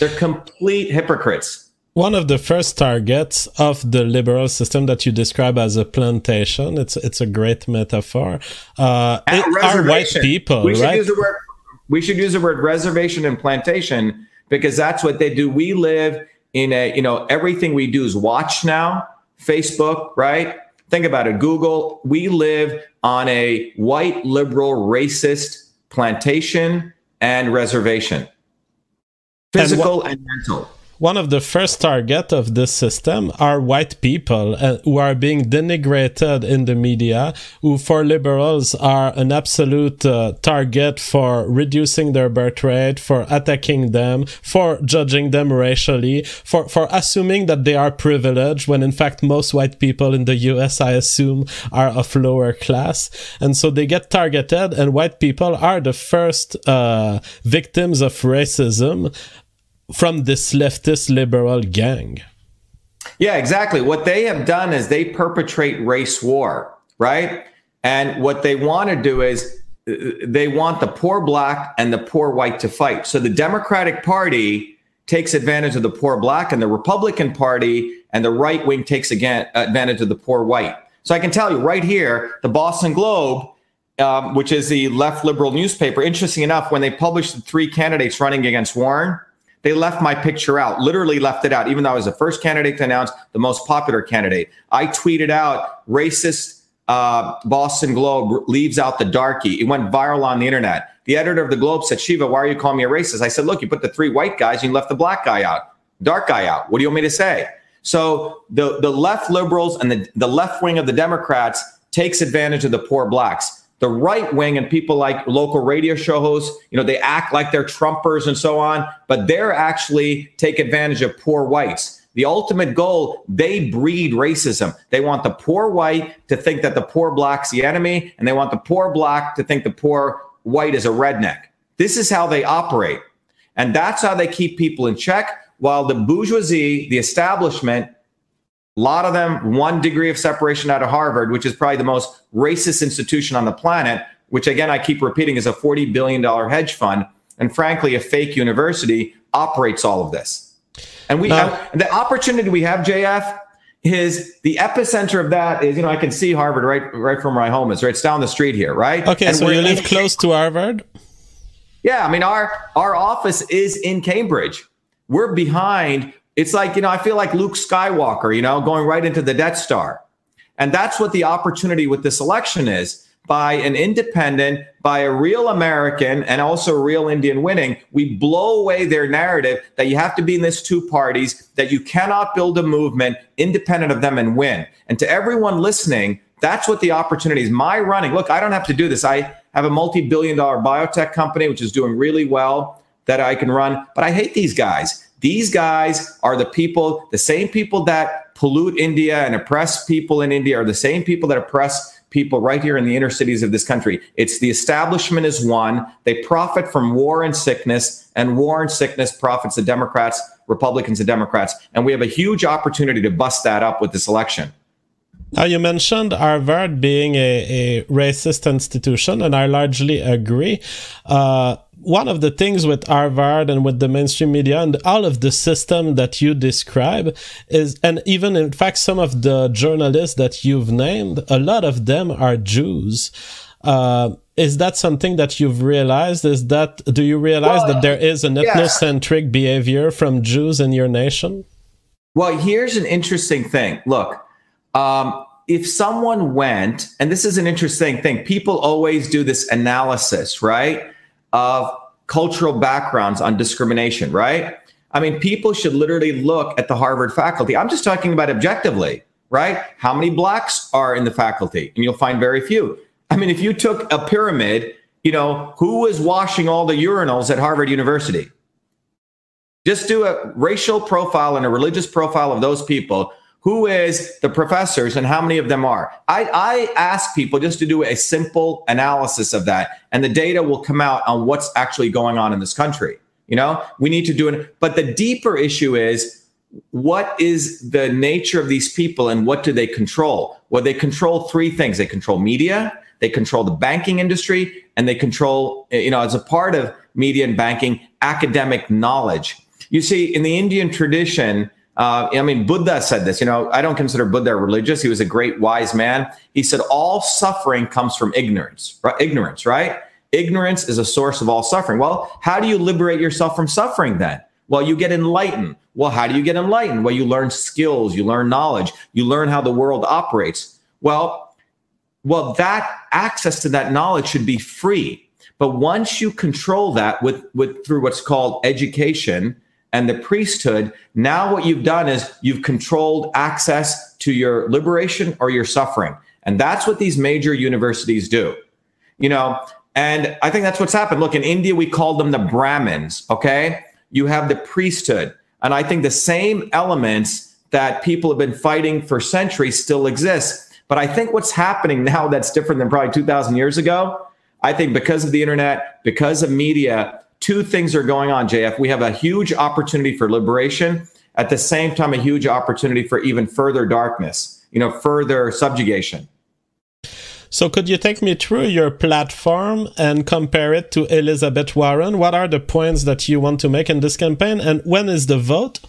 [SPEAKER 4] They're complete hypocrites.
[SPEAKER 3] One of the first targets of the liberal system that you describe as a plantation, it's it's a great metaphor, uh, it- are white people,
[SPEAKER 4] we should
[SPEAKER 3] right?
[SPEAKER 4] use the word we should use the word reservation and plantation because that's what they do we live in a you know everything we do is watch now facebook right? Think about it. Google we live on a white liberal racist plantation and reservation.
[SPEAKER 3] And
[SPEAKER 4] physical and mental
[SPEAKER 3] One of the first target of this system are white people uh, who are being denigrated in the media, who for liberals are an absolute uh, target for reducing their birth rate, for attacking them, for judging them racially, for, for assuming that they are privileged when in fact most white people in the US, I assume, are of lower class. And so they get targeted and white people are the first uh, victims of racism from this leftist liberal gang.
[SPEAKER 4] Yeah, exactly. What they have done is they perpetrate race war, right? And what they want to do is uh, they want the poor black and the poor white to fight. So the Democratic Party takes advantage of the poor black, and the Republican Party and the right wing takes again advantage of the poor white. So I can tell you right here, the Boston Globe, um, which is the left liberal newspaper, interesting enough, when they published the three candidates running against Warren, they left my picture out, literally left it out, even though I was the first candidate to announce the most popular candidate. I tweeted out racist uh, Boston Globe leaves out the darky. It went viral on the internet. The editor of the Globe said, Shiva, why are you calling me a racist? I said, look, you put the three white guys and you left the black guy out, dark guy out. What do you want me to say? So the, the left liberals and the, the left wing of the Democrats takes advantage of the poor blacks the right wing and people like local radio show hosts, you know, they act like they're Trumpers and so on, but they're actually take advantage of poor whites. The ultimate goal, they breed racism. They want the poor white to think that the poor black's the enemy, and they want the poor black to think the poor white is a redneck. This is how they operate. And that's how they keep people in check, while the bourgeoisie, the establishment, a lot of them one degree of separation out of Harvard, which is probably the most racist institution on the planet, which again, I keep repeating is a $40 billion hedge fund. And frankly, a fake university operates all of this. And we have the opportunity we have, JF, is the epicenter of that is, you know, I can see Harvard right right from where my home is, right? It's down the street here, right?
[SPEAKER 3] Okay,
[SPEAKER 4] And
[SPEAKER 3] so you live close to Harvard?
[SPEAKER 4] yeah, I mean our our office is in Cambridge. We're behind. It's like, you know, I feel like Luke Skywalker, you know, going right into the Death Star. And that's what the opportunity with this election is by an independent, by a real American and also a real Indian winning, we blow away their narrative that you have to be in this two parties, that you cannot build a movement independent of them and win. And to everyone listening, that's what the opportunity is. My running, look, I don't have to do this. I have a multi billion dollar biotech company, which is doing really well that I can run, but I hate these guys. These guys are the people, the same people that pollute India and oppress people in India are the same people that oppress people right here in the inner cities of this country. It's the establishment is one. They profit from war and sickness, and war and sickness profits the Democrats, Republicans, and Democrats. And we have a huge opportunity to bust that up with this election.
[SPEAKER 3] Now, you mentioned Harvard being a, a racist institution, and I largely agree. Uh, one of the things with Harvard and with the mainstream media and all of the system that you describe is, and even in fact, some of the journalists that you've named, a lot of them are Jews. Uh, is that something that you've realized? Is that, do you realize well, that there is an ethnocentric behavior from Jews in your nation?
[SPEAKER 4] Well, here's an interesting thing. Look, um, if someone went, and this is an interesting thing, people always do this analysis, right? Of cultural backgrounds on discrimination, right? I mean, people should literally look at the Harvard faculty. I'm just talking about objectively, right? How many blacks are in the faculty? And you'll find very few. I mean, if you took a pyramid, you know, who was washing all the urinals at Harvard University? Just do a racial profile and a religious profile of those people who is the professors and how many of them are. I, I ask people just to do a simple analysis of that, and the data will come out on what's actually going on in this country. You know, we need to do it. But the deeper issue is what is the nature of these people and what do they control? Well, they control three things they control media, they control the banking industry, and they control, eh, you know, as a part of media and banking, academic knowledge. You see, in the Indian tradition, uh, I mean, Buddha said this. You know, I don't consider Buddha religious. He was a great wise man. He said all suffering comes from ignorance. Right? Ignorance, right? Ignorance is a source of all suffering. Well, how do you liberate yourself from suffering then? Well, you get enlightened. Well, how do you get enlightened? Well, you learn skills, you learn knowledge, you learn how the world operates. Well, well, that access to that knowledge should be free. But once you control that with, with through what's called education, and the priesthood, now what you've done is you've controlled access to your liberation or your suffering. And that's what these major universities do. You know, and I think that's what's happened. Look, in India, we call them the Brahmins, okay? You have the priesthood. And I think the same elements that people have been fighting for centuries still exist. But I think what's happening now that's different than probably 2,000 years ago, I think because of the internet, because of media, two things are going on, JF. We have a huge opportunity for liberation, at the same time, a huge opportunity for even further darkness, you know, further subjugation.
[SPEAKER 3] So, could you take me through your platform and compare it to Elizabeth Warren? What are the points that you want to make in this campaign, and when is the vote?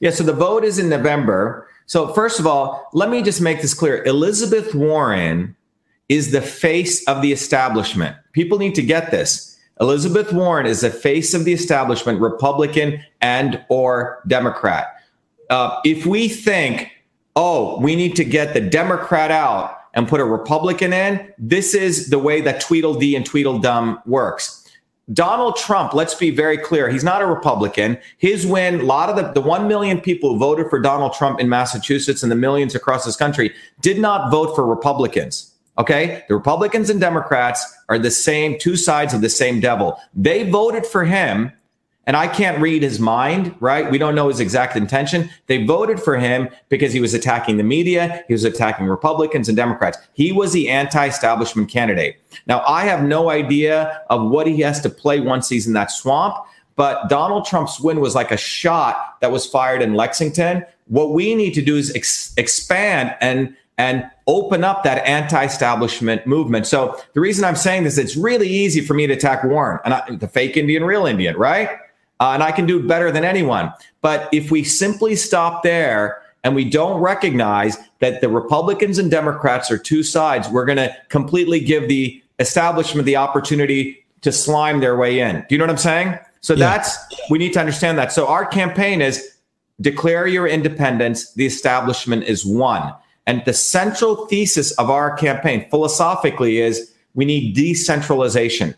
[SPEAKER 4] Yeah, so the vote is in November. So, first of all, let me just make this clear Elizabeth Warren is the face of the establishment. People need to get this. Elizabeth Warren is the face of the establishment, Republican and or Democrat. Uh, if we think, oh, we need to get the Democrat out and put a Republican in, this is the way that Tweedledee and Tweedledum works. Donald Trump, let's be very clear, he's not a Republican. His win, a lot of the, the 1 million people who voted for Donald Trump in Massachusetts and the millions across this country did not vote for Republicans. Okay. The Republicans and Democrats are the same, two sides of the same devil. They voted for him, and I can't read his mind, right? We don't know his exact intention. They voted for him because he was attacking the media, he was attacking Republicans and Democrats. He was the anti establishment candidate. Now, I have no idea of what he has to play once he's in that swamp. But Donald Trump's win was like a shot that was fired in Lexington. What we need to do is ex- expand and and open up that anti-establishment movement. So the reason I'm saying this, it's really easy for me to attack Warren and I, the fake Indian, real Indian, right? Uh, and I can do better than anyone. But if we simply stop there and we don't recognize that the Republicans and Democrats are two sides, we're going to completely give the establishment the opportunity to slime their way in. Do you know what I'm saying? So yeah. that's we need to understand that. So our campaign is declare your independence. The establishment is one. And the central thesis of our campaign philosophically is we need decentralization.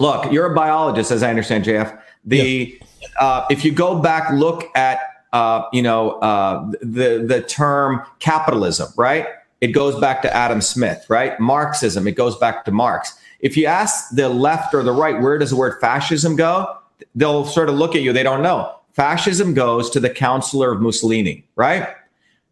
[SPEAKER 4] Look, you're a biologist, as I understand, JF. The yeah. uh, if you go back, look at uh, you know uh, the the term capitalism, right? It goes back to Adam Smith, right? Marxism, it goes back to Marx. If you ask the left or the right, where does the word fascism go? They'll sort of look at you. They don't know. Fascism goes to the counselor of Mussolini, right?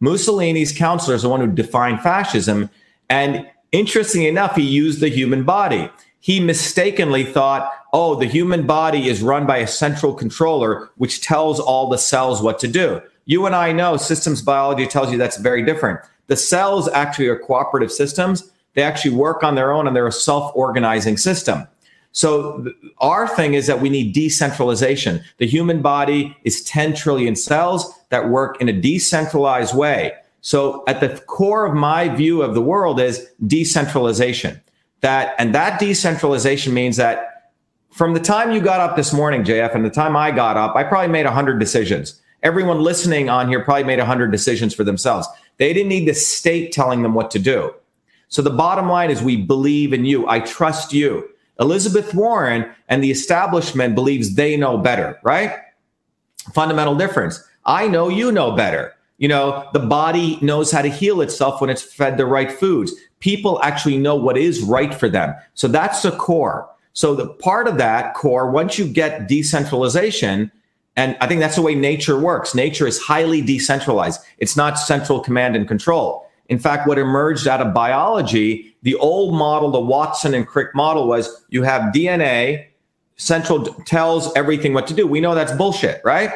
[SPEAKER 4] Mussolini's counselor is the one who defined fascism. And interestingly enough, he used the human body. He mistakenly thought, oh, the human body is run by a central controller, which tells all the cells what to do. You and I know systems biology tells you that's very different. The cells actually are cooperative systems. They actually work on their own and they're a self organizing system. So our thing is that we need decentralization. The human body is 10 trillion cells that work in a decentralized way. So at the core of my view of the world is decentralization. That and that decentralization means that from the time you got up this morning, JF, and the time I got up, I probably made 100 decisions. Everyone listening on here probably made 100 decisions for themselves. They didn't need the state telling them what to do. So the bottom line is we believe in you. I trust you. Elizabeth Warren and the establishment believes they know better, right? Fundamental difference. I know you know better. You know, the body knows how to heal itself when it's fed the right foods. People actually know what is right for them. So that's the core. So the part of that core, once you get decentralization, and I think that's the way nature works. Nature is highly decentralized. It's not central command and control. In fact, what emerged out of biology, the old model, the Watson and Crick model was you have DNA, central tells everything what to do. We know that's bullshit, right?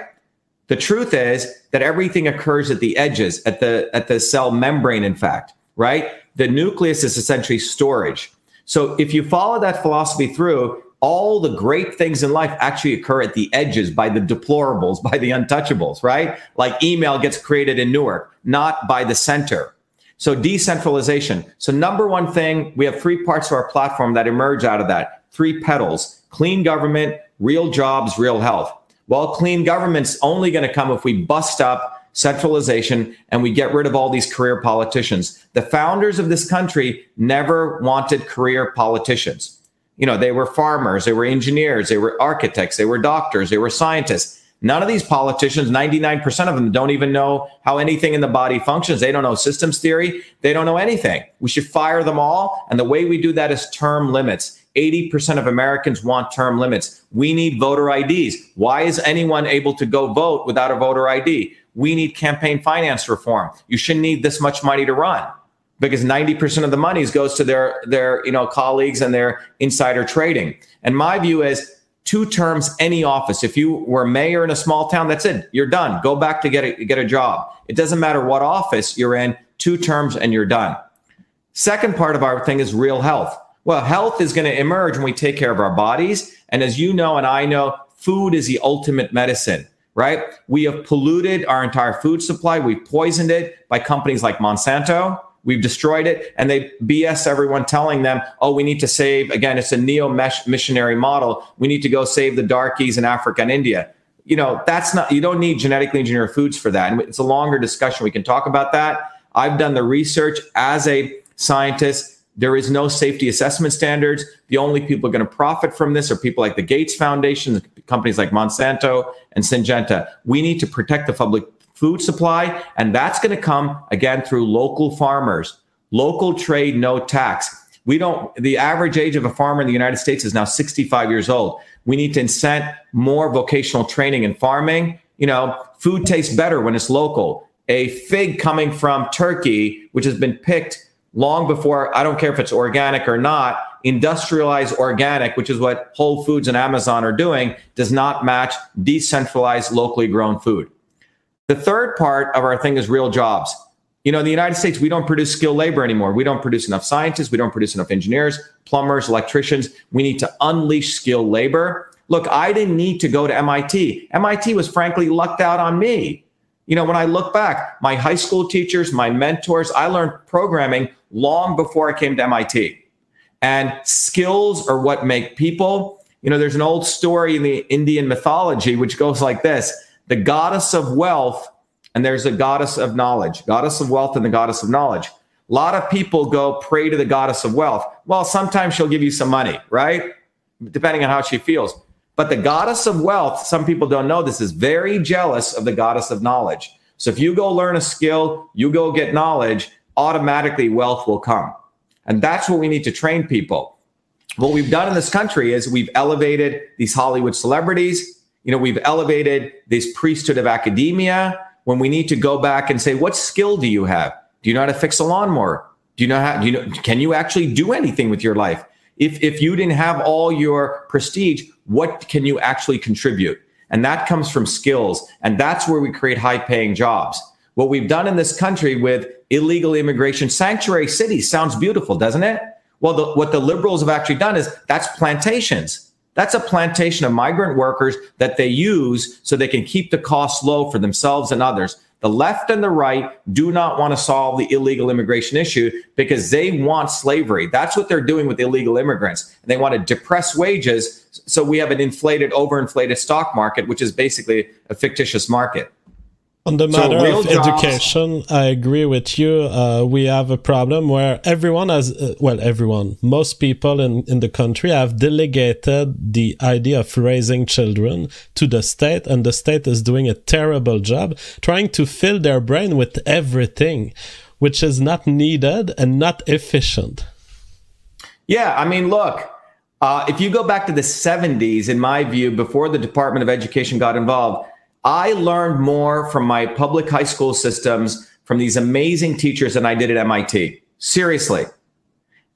[SPEAKER 4] The truth is that everything occurs at the edges, at the at the cell membrane, in fact, right? The nucleus is essentially storage. So if you follow that philosophy through, all the great things in life actually occur at the edges by the deplorables, by the untouchables, right? Like email gets created in Newark, not by the center. So decentralization. So number one thing, we have three parts of our platform that emerge out of that. Three petals, clean government, real jobs, real health. Well, clean government's only going to come if we bust up centralization and we get rid of all these career politicians. The founders of this country never wanted career politicians. You know, they were farmers, they were engineers, they were architects, they were doctors, they were scientists. None of these politicians, 99% of them, don't even know how anything in the body functions. They don't know systems theory. They don't know anything. We should fire them all. And the way we do that is term limits. 80% of Americans want term limits. We need voter IDs. Why is anyone able to go vote without a voter ID? We need campaign finance reform. You shouldn't need this much money to run because 90% of the money goes to their, their you know, colleagues and their insider trading. And my view is two terms, any office. If you were mayor in a small town, that's it. You're done. Go back to get a, get a job. It doesn't matter what office you're in, two terms and you're done. Second part of our thing is real health. Well, health is going to emerge when we take care of our bodies. And as you know, and I know, food is the ultimate medicine, right? We have polluted our entire food supply. We've poisoned it by companies like Monsanto, We've destroyed it. And they BS everyone telling them, oh, we need to save, again, it's a neo missionary model. We need to go save the darkies in Africa and India. You know, that's not, you don't need genetically engineered foods for that. And it's a longer discussion. We can talk about that. I've done the research as a scientist. There is no safety assessment standards. The only people going to profit from this are people like the Gates Foundation, companies like Monsanto and Syngenta. We need to protect the public food supply. And that's going to come again through local farmers, local trade, no tax. We don't, the average age of a farmer in the United States is now 65 years old. We need to incent more vocational training in farming. You know, food tastes better when it's local. A fig coming from Turkey, which has been picked long before, I don't care if it's organic or not, industrialized organic, which is what Whole Foods and Amazon are doing, does not match decentralized, locally grown food. The third part of our thing is real jobs. You know, in the United States, we don't produce skilled labor anymore. We don't produce enough scientists. We don't produce enough engineers, plumbers, electricians. We need to unleash skilled labor. Look, I didn't need to go to MIT. MIT was frankly lucked out on me. You know, when I look back, my high school teachers, my mentors, I learned programming long before I came to MIT. And skills are what make people. You know, there's an old story in the Indian mythology which goes like this the goddess of wealth and there's a goddess of knowledge, goddess of wealth, and the goddess of knowledge. A lot of people go pray to the goddess of wealth. Well, sometimes she'll give you some money, right? Depending on how she feels. But the goddess of wealth, some people don't know this, is very jealous of the goddess of knowledge. So if you go learn a skill, you go get knowledge, automatically wealth will come. And that's what we need to train people. What we've done in this country is we've elevated these Hollywood celebrities. You know, we've elevated this priesthood of academia when we need to go back and say, what skill do you have? Do you know how to fix a lawnmower? Do you know how, do you know, can you actually do anything with your life? If, if you didn't have all your prestige, what can you actually contribute? And that comes from skills. And that's where we create high paying jobs. What we've done in this country with illegal immigration, sanctuary cities sounds beautiful, doesn't it? Well, the, what the liberals have actually done is that's plantations. That's a plantation of migrant workers that they use so they can keep the costs low for themselves and others. The left and the right do not want to solve the illegal immigration issue because they want slavery. That's what they're doing with illegal immigrants. And they want to depress wages. So we have an inflated, overinflated stock market, which is basically a fictitious market.
[SPEAKER 3] On the matter so of jobs, education, I agree with you. Uh, we have a problem where everyone has, uh, well, everyone, most people in, in the country have delegated the idea of raising children to the state, and the state is doing a terrible job trying to fill their brain with everything, which is not needed and not efficient.
[SPEAKER 4] Yeah, I mean, look, uh, if you go back to the 70s, in my view, before the Department of Education got involved, I learned more from my public high school systems from these amazing teachers than I did at MIT. Seriously.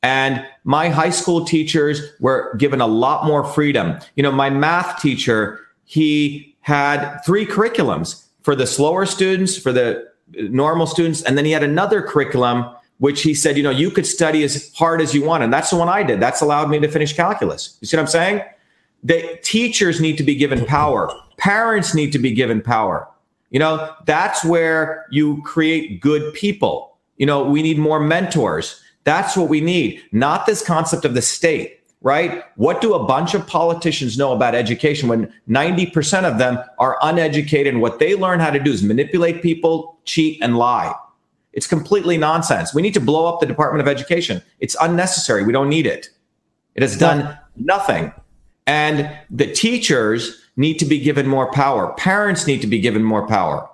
[SPEAKER 4] And my high school teachers were given a lot more freedom. You know, my math teacher, he had three curriculums for the slower students, for the normal students, and then he had another curriculum which he said, you know, you could study as hard as you want. And that's the one I did. That's allowed me to finish calculus. You see what I'm saying? The teachers need to be given power. Parents need to be given power. You know, that's where you create good people. You know, we need more mentors. That's what we need, not this concept of the state, right? What do a bunch of politicians know about education when 90% of them are uneducated and what they learn how to do is manipulate people, cheat, and lie? It's completely nonsense. We need to blow up the Department of Education. It's unnecessary. We don't need it. It has done nothing. And the teachers need to be given more power. Parents need to be given more power.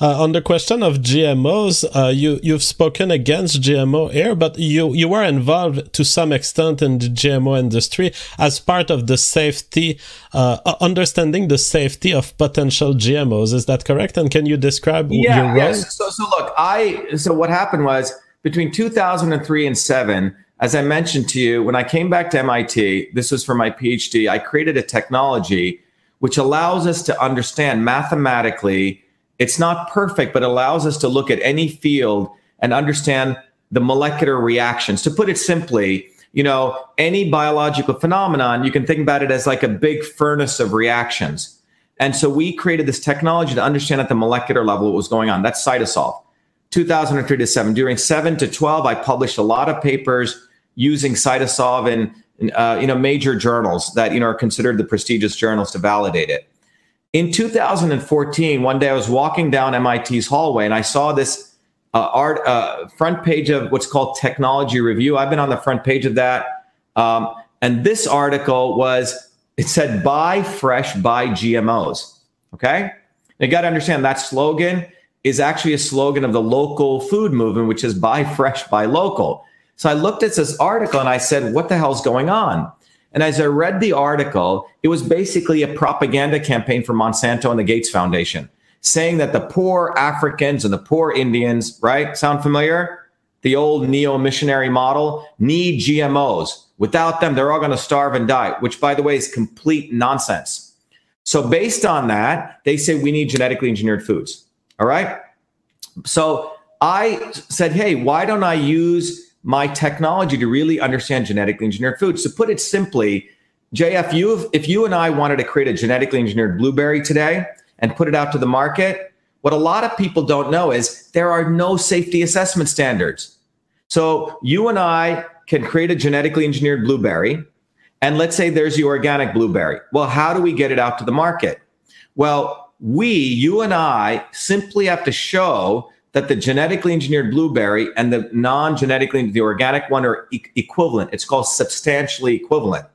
[SPEAKER 3] Uh, on the question of GMOs, uh, you you've spoken against GMO here, but you you were involved to some extent in the GMO industry as part of the safety, uh, understanding the safety of potential GMOs. Is that correct? And can you describe
[SPEAKER 4] yeah,
[SPEAKER 3] your role?
[SPEAKER 4] Yes. So so look, I so what happened was between 2003 and seven as I mentioned to you, when I came back to MIT, this was for my PhD, I created a technology which allows us to understand mathematically. It's not perfect, but allows us to look at any field and understand the molecular reactions. To put it simply, you know, any biological phenomenon, you can think about it as like a big furnace of reactions. And so we created this technology to understand at the molecular level what was going on. That's CytoSolve. 2003 to 7. During 7 to 12, I published a lot of papers using CytoSolve in, in uh, you know major journals that you know are considered the prestigious journals to validate it. In 2014, one day I was walking down MIT's hallway and I saw this uh, art uh, front page of what's called Technology Review. I've been on the front page of that, um, and this article was it said "Buy fresh, buy GMOs." Okay, you got to understand that slogan is actually a slogan of the local food movement, which is "Buy fresh, buy local." So I looked at this article and I said, what the hell's going on? And as I read the article, it was basically a propaganda campaign for Monsanto and the Gates Foundation saying that the poor Africans and the poor Indians, right? Sound familiar? The old neo missionary model need GMOs. Without them, they're all going to starve and die, which, by the way, is complete nonsense. So, based on that, they say we need genetically engineered foods. All right. So, I said, hey, why don't I use my technology to really understand genetically engineered foods. To put it simply, JF, you if you and I wanted to create a genetically engineered blueberry today and put it out to the market, what a lot of people don't know is there are no safety assessment standards. So you and I can create a genetically engineered blueberry, and let's say there's the organic blueberry. Well, how do we get it out to the market? Well, we, you and I, simply have to show that the genetically engineered blueberry and the non-genetically the organic one are e- equivalent. It's called substantially equivalent.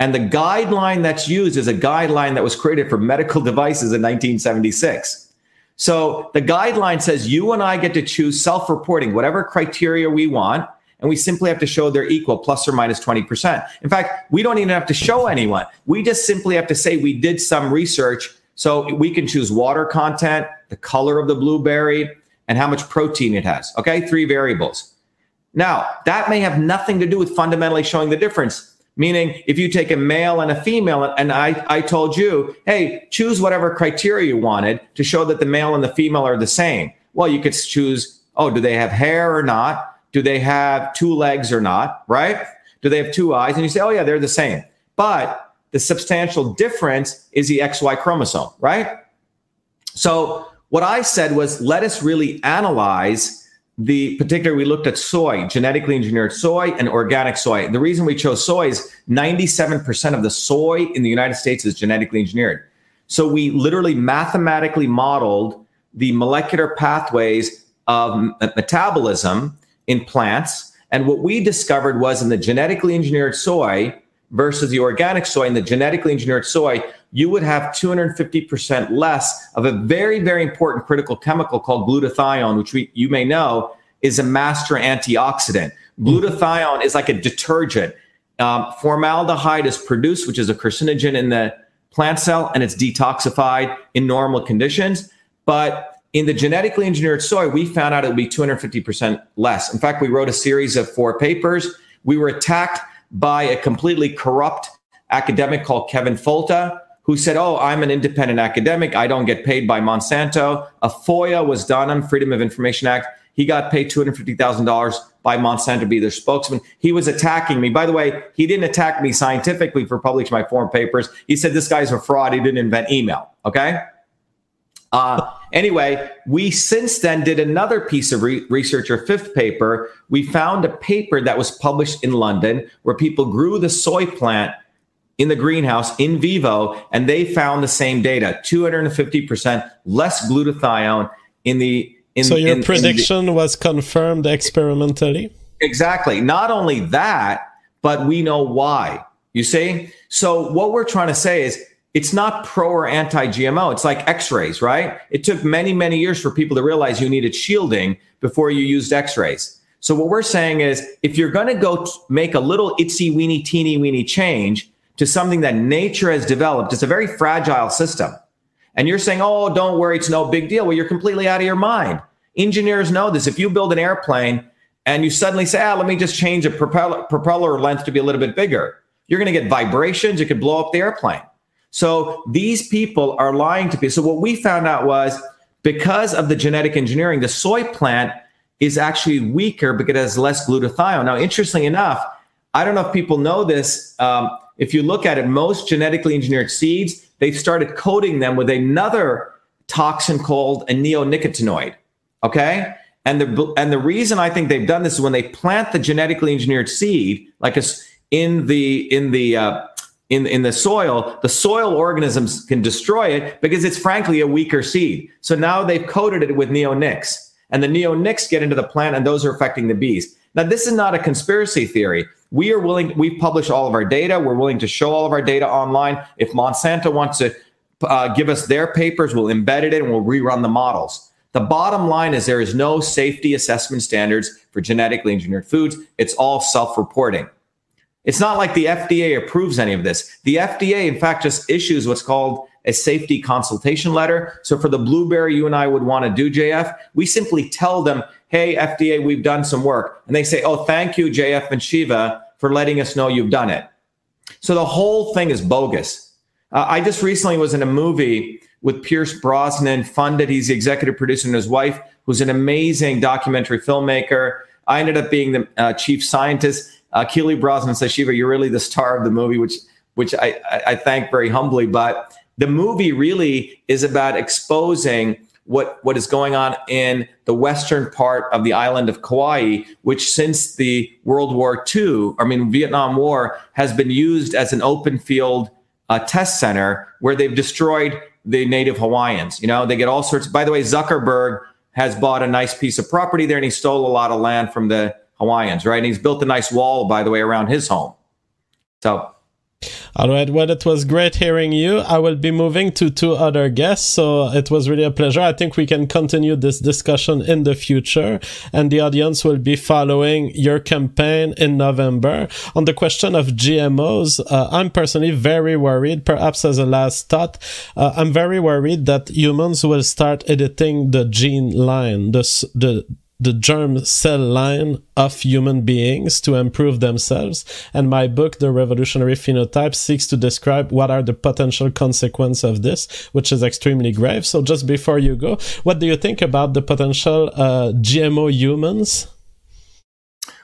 [SPEAKER 4] And the guideline that's used is a guideline that was created for medical devices in 1976. So the guideline says you and I get to choose self-reporting, whatever criteria we want, and we simply have to show they're equal, plus or minus 20%. In fact, we don't even have to show anyone. We just simply have to say we did some research. So we can choose water content, the color of the blueberry, and how much protein it has. Okay, three variables. Now, that may have nothing to do with fundamentally showing the difference. Meaning, if you take a male and a female, and I, I told you, hey, choose whatever criteria you wanted to show that the male and the female are the same. Well, you could choose, oh, do they have hair or not? Do they have two legs or not? Right? Do they have two eyes? And you say, oh, yeah, they're the same. But the substantial difference is the XY chromosome, right? So what I said was, let us really analyze the particular we looked at soy genetically engineered soy and organic soy. The reason we chose soy is 97% of the soy in the united states is genetically engineered. So we literally mathematically modeled the molecular pathways of uh, metabolism in plants. And what we discovered was in the genetically engineered soy versus the organic soy in the genetically engineered soy you would have 250% less of a very, very important critical chemical called glutathione, which we, you may know is a master antioxidant. Glutathione is like a detergent. Um, formaldehyde is produced, which is a carcinogen in the plant cell, and it's detoxified in normal conditions. But in the genetically engineered soy, we found out it would be 250% less. In fact, we wrote a series of four papers. We were attacked by a completely corrupt academic called Kevin Folta, who said, Oh, I'm an independent academic. I don't get paid by Monsanto. A FOIA was done on Freedom of Information Act. He got paid $250,000 by Monsanto to be their spokesman. He was attacking me. By the way, he didn't attack me scientifically for publishing my foreign papers. He said this guy's a fraud. He didn't invent email. Okay. Uh, anyway, we since then did another piece of re- research, our fifth paper. We found a paper that was published in London where people grew the soy plant in the greenhouse in vivo, and they found the same data 250% less glutathione in the. In,
[SPEAKER 3] so your
[SPEAKER 4] in,
[SPEAKER 3] prediction
[SPEAKER 4] in the,
[SPEAKER 3] was confirmed experimentally?
[SPEAKER 4] Exactly. Not only that, but we know why. You see? So what we're trying to say is it's not pro or anti GMO. It's like x rays, right? It took many, many years for people to realize you needed shielding before you used x rays. So what we're saying is if you're going to go make a little itsy weeny teeny weeny change, to something that nature has developed. It's a very fragile system. And you're saying, oh, don't worry, it's no big deal. Well, you're completely out of your mind. Engineers know this. If you build an airplane and you suddenly say, ah, let me just change a propeller, propeller length to be a little bit bigger, you're going to get vibrations. It could blow up the airplane. So these people are lying to people. So what we found out was because of the genetic engineering, the soy plant is actually weaker because it has less glutathione. Now, interestingly enough, I don't know if people know this. Um, if you look at it, most genetically engineered seeds, they've started coating them with another toxin called a neonicotinoid. Okay. And the, and the reason I think they've done this is when they plant the genetically engineered seed, like a, in the, in the, uh, in, in the soil, the soil organisms can destroy it because it's frankly a weaker seed. So now they've coated it with neonics and the neonics get into the plant and those are affecting the bees. Now, this is not a conspiracy theory we are willing we publish all of our data. We're willing to show all of our data online. If monsanto wants to uh, give us their papers we'll embed it in and we'll rerun the models. The bottom line is there is no safety assessment standards for genetically engineered foods. It's all self-reporting. It's not like the fda approves any of this. The fda in fact just issues what's called a safety consultation letter. So for the blueberry you and i would want to do jf we simply tell them hey, FDA, we've done some work. And they say, oh, thank you, JF and Shiva, for letting us know you've done it. So the whole thing is bogus. Uh, I just recently was in a movie with Pierce Brosnan, funded. He's the executive producer, and his wife, who's an amazing documentary filmmaker. I ended up being the uh, chief scientist. Uh, Keely Brosnan says, Shiva, you're really the star of the movie, which which I, I thank very humbly. But the movie really is about exposing what what is going on in the western part of the island of Kauai, which since the World War II, I mean Vietnam War, has been used as an open field uh, test center where they've destroyed the native Hawaiians. You know, they get all sorts. By the way, Zuckerberg has bought a nice piece of property there, and he stole a lot of land from the Hawaiians, right? And he's built a nice wall, by the way, around his home. So
[SPEAKER 3] all right. Well, it was great hearing you. I will be moving to two other guests, so it was really a pleasure. I think we can continue this discussion in the future, and the audience will be following your campaign in November. On the question of GMOs, uh, I'm personally very worried, perhaps as a last thought, uh, I'm very worried that humans will start editing the gene line, the, the, the germ cell line of human beings to improve themselves. And my book, The Revolutionary Phenotype, seeks to describe what are the potential consequences of this, which is extremely grave. So just before you go, what do you think about the potential uh, GMO humans?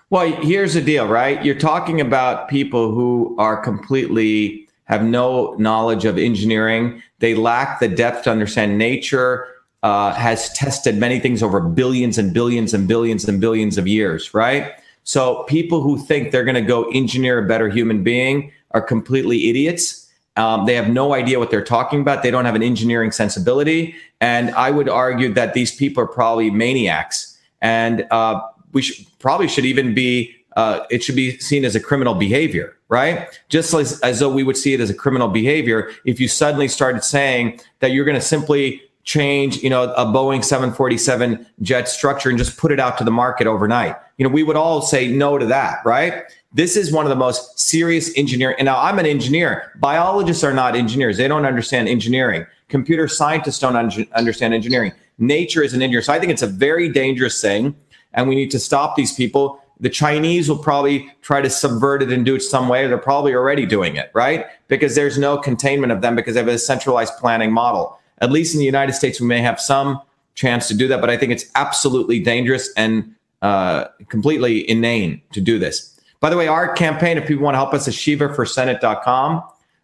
[SPEAKER 4] Well, here's the deal, right? You're talking about people who are completely have no knowledge of engineering. They lack the depth to understand nature uh, has tested many things over billions and billions and billions and billions of years, right? So people who think they're going to go engineer a better human being are completely idiots. Um, they have no idea what they're talking about. They don't have an engineering sensibility. And I would argue that these people are probably maniacs. And uh, we probably should even be, uh, it should be seen as a criminal behavior, right? Just as, as though we would see it as a criminal behavior if you suddenly started saying that you're going to simply change, you know, a Boeing 747 jet structure and just put it out to the market overnight. You know, we would all say no to that, right? This is one of the most serious engineering. And now I'm an engineer. Biologists are not engineers. They don't understand engineering. Computer scientists don't un- understand engineering. Nature is an engineer. So I think it's a very dangerous thing. And we need to stop these people. The Chinese will probably try to subvert it and do it some way. They're probably already doing it, right? Because there's no containment of them because they have a centralized planning model at least in the United States, we may have some chance to do that, but I think it's absolutely dangerous and uh, completely inane to do this. By the way, our campaign, if people want to help us, is shivaforsenate.com.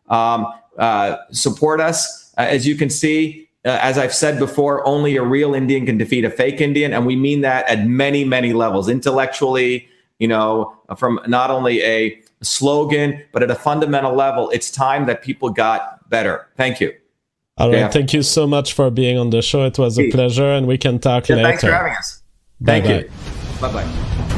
[SPEAKER 4] Um, uh, support us. Uh, as you can see, uh, as I've said before, only a real Indian can defeat a fake Indian. And we mean that at many, many levels intellectually, you know, from not only a slogan, but at a fundamental level. It's time that people got better. Thank you.
[SPEAKER 3] All right. Yeah. Thank you so much for being on the show. It was a pleasure, and we can talk yeah, later.
[SPEAKER 4] Thanks for having us. Thank bye you. Bye bye.